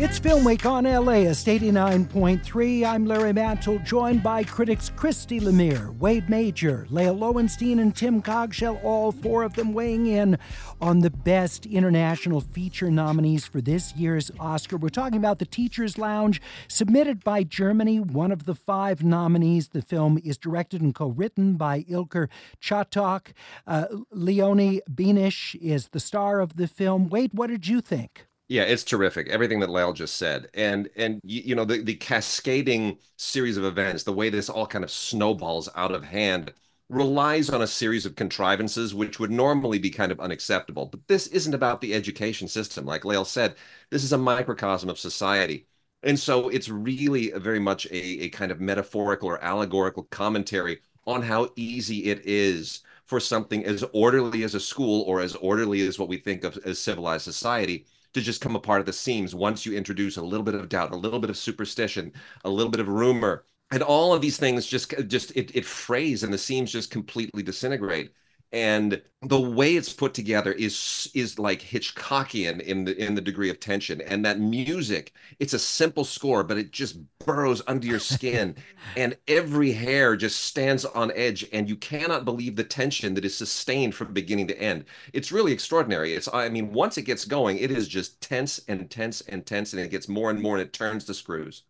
It's Film Week on LAist 89.3. I'm Larry Mantle, joined by critics Christy Lemire, Wade Major, Lael Loewenstein, and Tim Cogshell, all four of them weighing in on the best international feature nominees for this year's Oscar. We're talking about The Teacher's Lounge, submitted by Germany, one of the five nominees. The film is directed and co written by Ilker Çatak. Uh, Leonie Benesch is the star of the film. Wade, what did you think? Yeah, it's terrific. Everything that Lael just said, and and you, know the the cascading series of events, the way this all kind of snowballs out of hand, relies on a series of contrivances which would normally be kind of unacceptable. But this isn't about the education system, like Lael said. This is a microcosm of society, and so it's really very much a a kind of metaphorical or allegorical commentary on how easy it is for something as orderly as a school or as orderly as what we think of as civilized society to just come apart at the seams once you introduce a little bit of doubt, a little bit of superstition, a little bit of rumor, and all of these things just just it it frays and the seams just completely disintegrate. And the way it's put together is is like Hitchcockian in the in the degree of tension. And that music, it's a simple score, but it just burrows under your skin, and every hair just stands on edge, and you cannot believe the tension that is sustained from beginning to end. It's really extraordinary. It's I mean, once it gets going, it is just tense and tense and tense, and it gets more and more, and it turns the screws.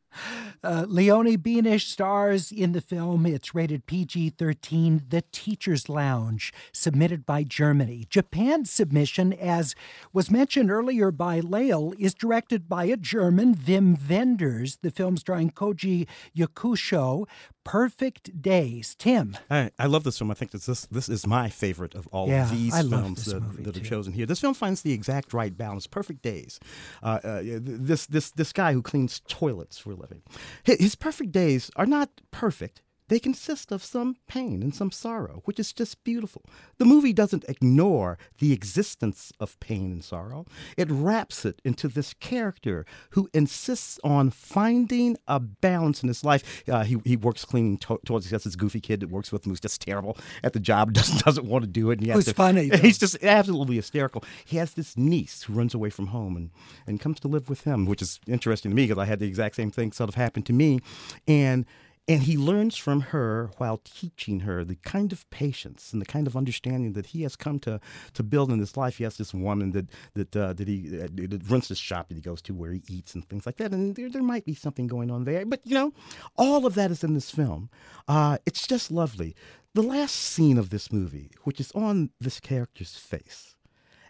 Uh, Leonie Benesch stars in the film. It's rated PG 13, The Teacher's Lounge, submitted by Germany. Japan's submission, as was mentioned earlier by Lael, is directed by a German, Wim Wenders. The film starring Koji Yakusho. Perfect Days. Tim. I, I love this film. I think this this, this is my favorite of all Yeah, of these I films that, that are chosen here. This film finds the exact right balance. Perfect days. Uh, uh, this this this guy who cleans toilets for a living. His, his perfect days are not perfect. They consist of some pain and some sorrow, which is just beautiful. The movie doesn't ignore the existence of pain and sorrow. It wraps it into this character who insists on finding a balance in his life. Uh, he, he works cleaning to- toilets. He has this goofy kid that works with him who's just terrible at the job, doesn't, doesn't want to do it. And he has Who's to- funny, though. He's just absolutely hysterical. He has this niece who runs away from home and, and comes to live with him, which is interesting to me because I had the exact same thing sort of happen to me. And and he learns from her while teaching her the kind of patience and the kind of understanding that he has come to to build in his life. He has this woman that that uh, that he uh, runs this shop that he goes to where he eats and things like that. And there there might be something going on there, but you know, all of that is in this film. Uh, it's just lovely. The last scene of this movie, which is on this character's face,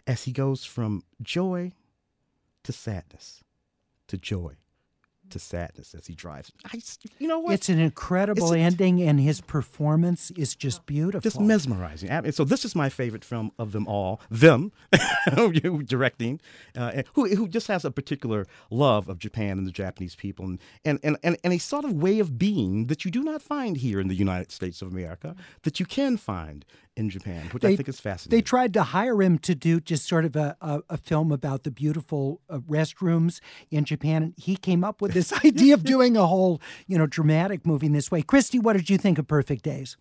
as he goes from joy to sadness to joy to sadness as he drives. I, you know what? It's an incredible it's ending, and his performance is just beautiful. Just mesmerizing. I mean, so this is my favorite film of them all. Them, directing, uh, who who just has a particular love of Japan and the Japanese people, and, and and and and a sort of way of being that you do not find here in the United States of America, that you can find in Japan, which they, I think is fascinating. They tried to hire him to do just sort of a, a, a film about the beautiful uh, restrooms in Japan. And he came up with this idea of doing a whole, you know, dramatic movie in this way. Christy, what did you think of Perfect Days?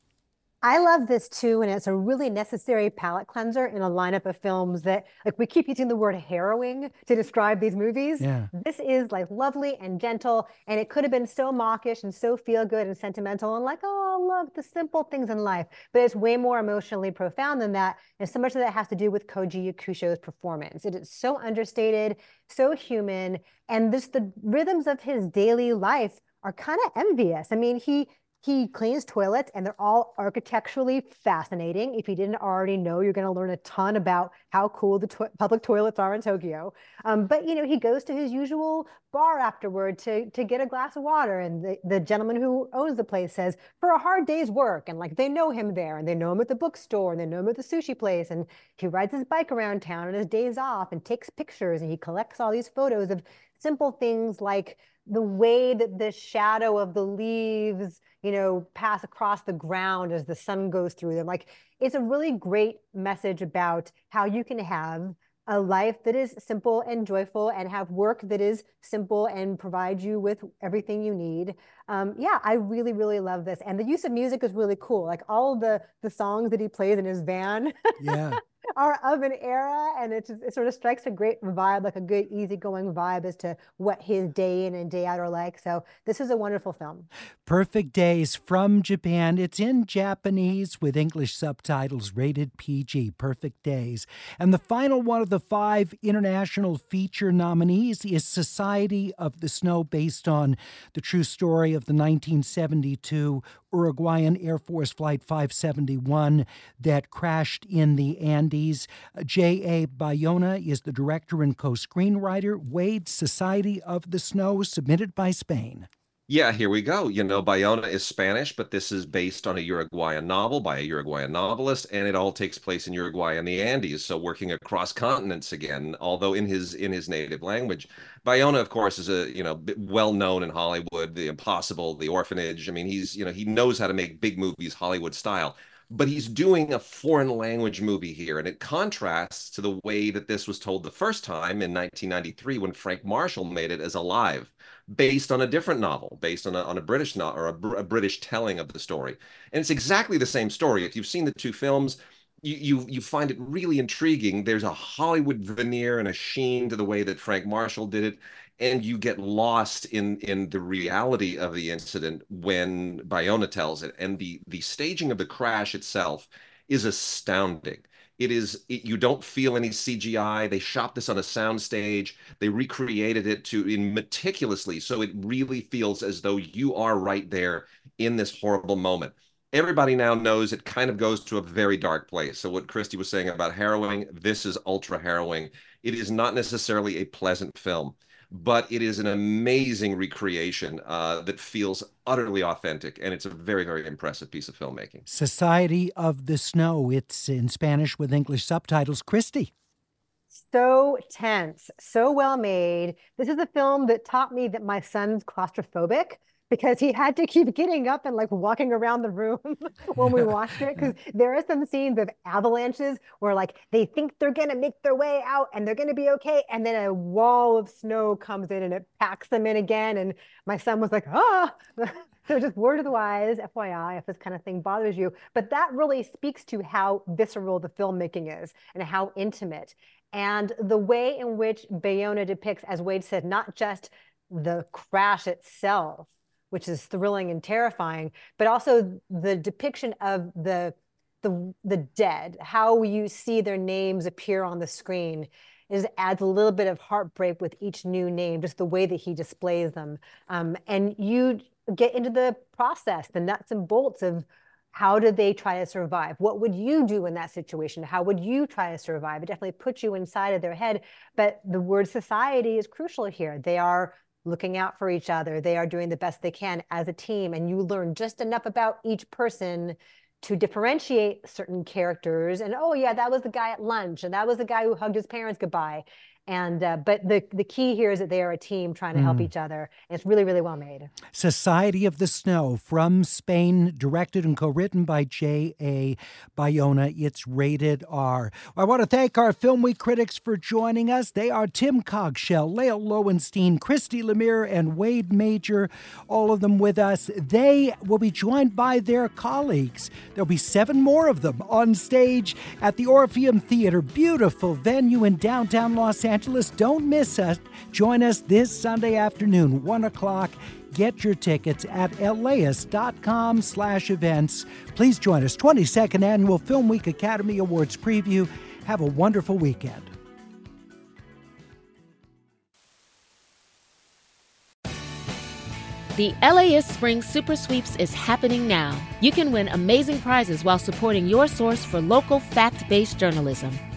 I love this too, and it's a really necessary palate cleanser in a lineup of films that, like, we keep using the word harrowing to describe these movies. Yeah. This is like lovely and gentle, and it could have been so mawkish and so feel good and sentimental and like, oh, love the simple things in life. But it's way more emotionally profound than that, and so much of that has to do with Koji Yakusho's performance. It is so understated, so human, and just the rhythms of his daily life are kind of envious. I mean, he he cleans toilets and they're all architecturally fascinating. If you didn't already know, you're going to learn a ton about how cool the to public toilets are in Tokyo. Um, but, you know, he goes to his usual bar afterward to, to get a glass of water. And the, the gentleman who owns the place says, for a hard day's work. And like they know him there and they know him at the bookstore and they know him at the sushi place. And he rides his bike around town on his days off and takes pictures and he collects all these photos of simple things like the way that the shadow of the leaves, you know, pass across the ground as the sun goes through them. Like it's a really great message about how you can have a life that is simple and joyful and have work that is simple and provide you with everything you need. Um, yeah, I really, really love this. And the use of music is really cool. Like all the the songs that he plays in his van. Yeah. Are of an era and it, just, it sort of strikes a great vibe like a good easygoing vibe as to what his day in and day out are like. So this is a wonderful film. Perfect days from japan. It's in japanese with english subtitles rated pg perfect days. And the final one of the five international feature nominees is society of the snow based on the true story of the 1972 Uruguayan Air Force Flight 571 that crashed in the Andes. Uh, J.A. Bayona is the director and co screenwriter. Wade, Society of the Snow, submitted by Spain. Yeah, here we go. You know, Bayona is Spanish, but this is based on a Uruguayan novel by a Uruguayan novelist, and it all takes place in Uruguay and the Andes. So working across continents again, although in his in his native language. Bayona, of course, is a you know well known in Hollywood. The Impossible, The Orphanage. I mean, he's you know he knows how to make big movies Hollywood style but he's doing a foreign language movie here and it contrasts to the way that this was told the first time in 1993 when frank marshall made it as alive based on a different novel, based on a, on a British novel or a, a British telling of the story. And it's exactly the same story. If you've seen the two films, you, you you find it really intriguing. There's a Hollywood veneer and a sheen to the way that Frank Marshall did it, and you get lost in in the reality of the incident when Bayona tells it. And the the staging of the crash itself is astounding. It is it, you don't feel any CGI. They shot this on a soundstage. They recreated it to in meticulously, so it really feels as though you are right there in this horrible moment. Everybody now knows it kind of goes to a very dark place. So what Christy was saying about harrowing, this is ultra harrowing. It is not necessarily a pleasant film but it is an amazing recreation uh, that feels utterly authentic, and it's a very, very impressive piece of filmmaking. Society of the Snow. It's in Spanish with English subtitles. Christy. So tense, so well made. This is a film that taught me that my son's claustrophobic because he had to keep getting up and like walking around the room when we watched it because there are some scenes of avalanches where like they think they're gonna make their way out and they're gonna be okay and then a wall of snow comes in and it packs them in again and my son was like ah! So just word of the wise fyi if this kind of thing bothers you. But that really speaks to how visceral the filmmaking is and how intimate and the way in which bayona depicts as wade said not just the crash itself which is thrilling and terrifying, but also the depiction of the the the dead, how you see their names appear on the screen is adds a little bit of heartbreak with each new name, just the way that he displays them. Um, and you get into the process, the nuts and bolts of how did they try to survive? What would you do in that situation? How would you try to survive? It definitely puts you inside of their head. But the word society is crucial here. They are looking out for each other. They are doing the best they can as a team. And you learn just enough about each person to differentiate certain characters. And oh, yeah, that was the guy at lunch, and that was the guy who hugged his parents goodbye and uh, but the the key here is that they are a team trying to help Mm. each other it's really really well made Society of the Snow from Spain, directed and co written by J.A. Bayona. It's rated R. I want to thank our Film Week critics for joining us. They are Tim Cogshell, Lael Loewenstein, Christy Lemire, and Wade Major, all of them with us. They will be joined by their colleagues. There'll be seven more of them on stage at the Orpheum Theater, beautiful venue in downtown Los Angeles. Don't miss us. Join us this Sunday afternoon, 1 o'clock. Get your tickets at laist.com slash events. Please join us. 22nd Annual Film Week Academy Awards preview. Have a wonderful weekend. The LAist Spring Super Sweeps is happening now. You can win amazing prizes while supporting your source for local fact based journalism.